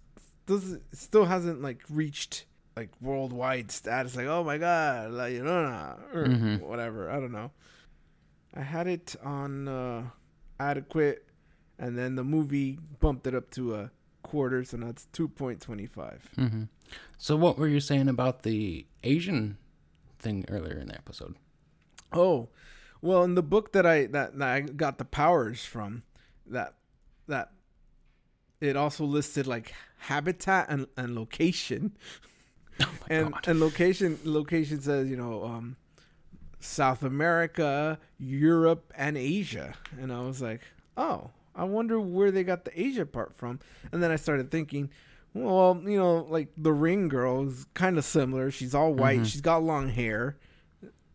doesn't still hasn't like reached like worldwide status. Like, oh my god, La Llorona or Mhm. whatever. I don't know. I had it on uh, adequate, and then the movie bumped it up to a quarter, so now it's two point twenty five. hmm So what were you saying about the Asian thing earlier in the episode? Oh, well, in the book that I that, that I got the powers from, that that it also listed like habitat and, and location, Oh and god! and location location says you know um, South America, Europe, and Asia, and I was like, oh, I wonder where they got the Asia part from, and then I started thinking. Well, you know, like the ring girl is kind of similar. She's all white. Mhm. She's got long hair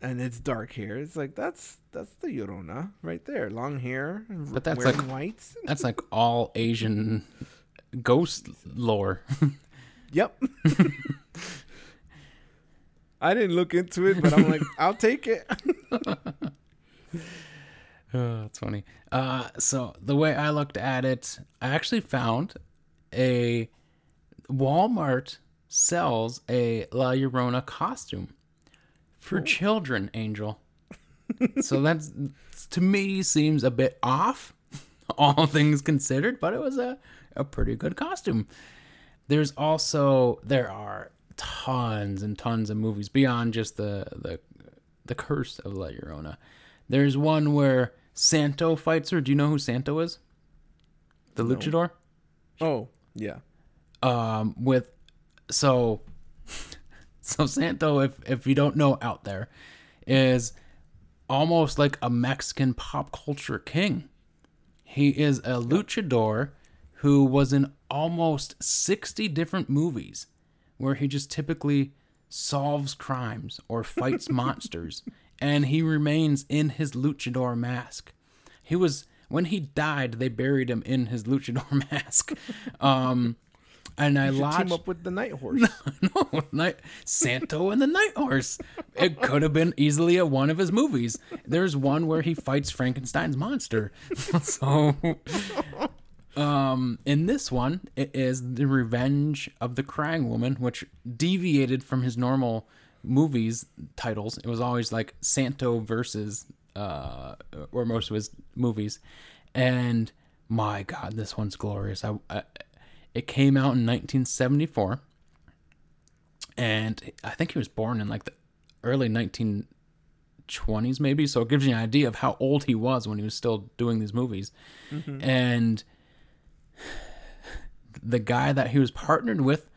and it's dark hair. It's like that's that's the Llorona right there, long hair, But that's wearing like- whites. That's like all Asian ghost lore. Yep. I didn't look into it, but I'm like, I'll take it. Oh, that's funny. Uh, so the way I looked at it, I actually found a Walmart sells a La Llorona costume for children, Angel. so that's to me seems a bit off, all things considered, but it was a, a pretty good costume. There's also there are tons and tons of movies beyond just the the the curse of La Llorona. There's one where Santo fights her. Do you know who Santo is? The No. luchador? Oh, yeah. Um with so so Santo if if you don't know out there is almost like a Mexican pop culture king. He is a luchador who was in almost 60 different movies where he just typically solves crimes or fights monsters and he remains in his luchador mask. He was when he died they buried him in his luchador mask. Um and I lodged team up with the Night Horse. no, night Santo and the Night Horse. It could have been easily a one of his movies. There's one where he fights Frankenstein's monster. so, um, in this one, it is the Revenge of the Crying Woman, which deviated from his normal movies titles. It was always like Santo versus, uh, or most of his movies, and my God, this one's glorious. I, I it came out in 1974 and I think he was born in like the early 1920s, maybe, so it gives you an idea of how old he was when he was still doing these movies. And the guy that he was partnered with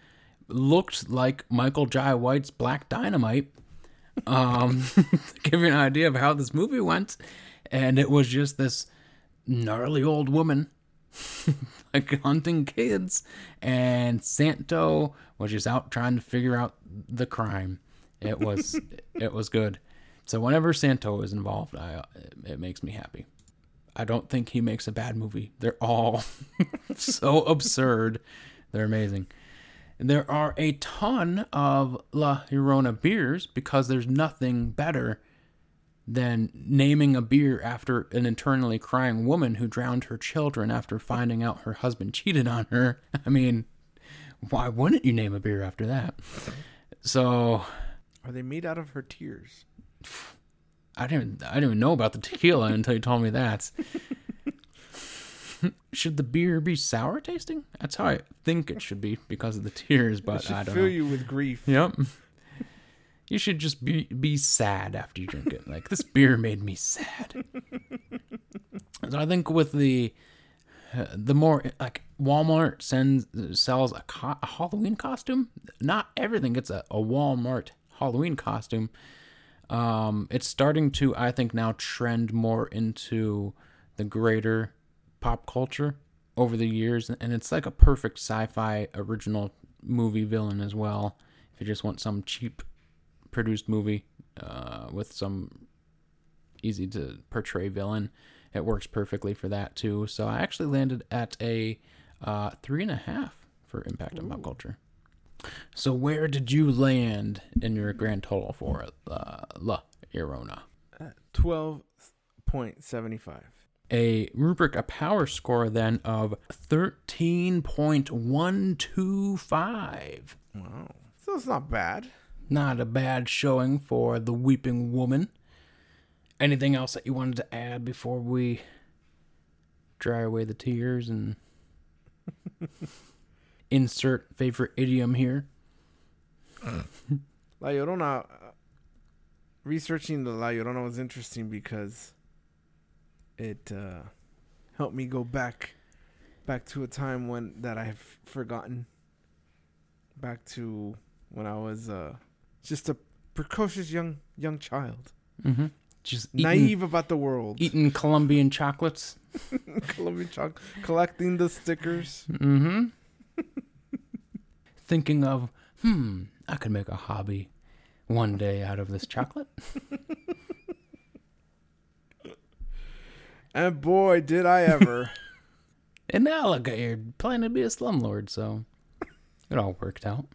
looked like Michael Jai White's Black Dynamite. Um, give you an idea of how this movie went, and it was just this gnarly old woman like hunting kids, and Santo was just out trying to figure out the crime. It was it was good. So whenever Santo is involved, I it makes me happy. I don't think he makes a bad movie. They're all so absurd. They're amazing. There are a ton of La Llorona beers because there's nothing better than naming a beer after an internally crying woman who drowned her children after finding out her husband cheated on her. I mean, why wouldn't you name a beer after that? So Are they made out of her tears? I didn't I didn't even know about the tequila until you told me that. should the beer be sour tasting? That's how I think it should be because of the tears, but I don't fill know. you with grief. Yep. You should just be be sad after you drink it. Like this beer made me sad. so I think with the uh, the more like Walmart sends sells a, co- a Halloween costume. Not everything gets a, a Walmart Halloween costume. Um, it's starting to I think now trend more into the greater pop culture over the years, and it's like a perfect Syfy original movie villain as well. If you just want some cheap produced movie uh, with some easy to portray villain, it works perfectly for that too. So I actually landed at a uh, three and a half for impact on pop culture. So where did you land in your grand total for uh, La Llorona? Twelve point seventy five. A rubric, a power score then of 13.125. Wow. So it's not bad. Not a bad showing for the Weeping Woman. Anything else that you wanted to add before we dry away the tears and insert favorite idiom here? La Llorona. Uh, researching the La Llorona was interesting because it uh, helped me go back, back to a time when that I've forgotten. Back to when I was uh, just a precocious young young child, Mm-hmm. Just eating, naive about the world, eating Colombian chocolates. Colombian choc- collecting the stickers. Mm-hmm. Thinking of, hmm, I could make a hobby one day out of this chocolate. And boy, did I ever. And now look at you're planning to be a slumlord, so it all worked out.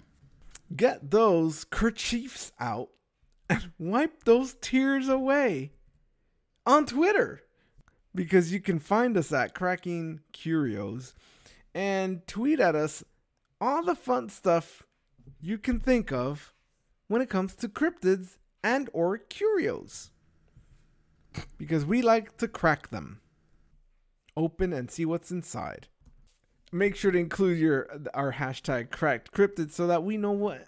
get those kerchiefs out and wipe those tears away on Twitter because you can find us at Cracking Curios and tweet at us all the fun stuff you can think of when it comes to cryptids and or curios because we like to crack them open and see what's inside make sure to include your our hashtag cracked cryptid so that we know what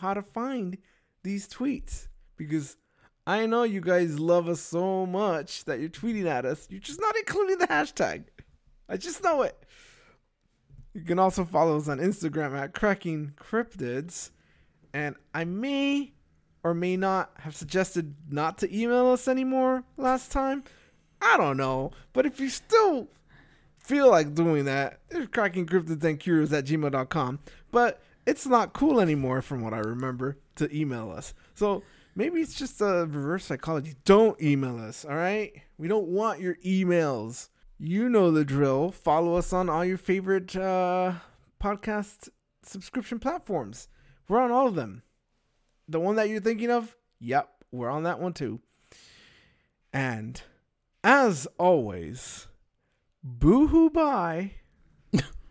how to find these tweets because I know you guys love us so much that you're tweeting at us. You're just not including the hashtag. I just know it. You can also follow us on Instagram at cracking cryptids, and I may or may not have suggested not to email us anymore last time. I don't know, but if you still feel like doing that, there's cracking cryptids and curios at gmail.com. But it's not cool anymore, from what I remember, to email us. So maybe it's just a reverse psychology. Don't email us, all right? We don't want your emails. You know the drill. Follow us on all your favorite uh, podcast subscription platforms. We're on all of them. The one that you're thinking of, yep, we're on that one too. And as always, boo-hoo bye.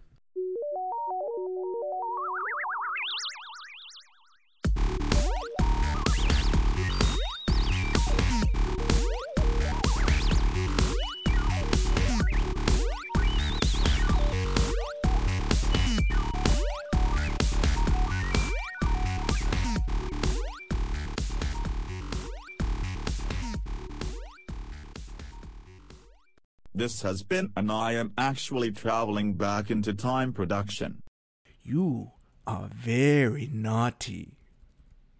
This has been an I am actually traveling back into time production. You are very naughty.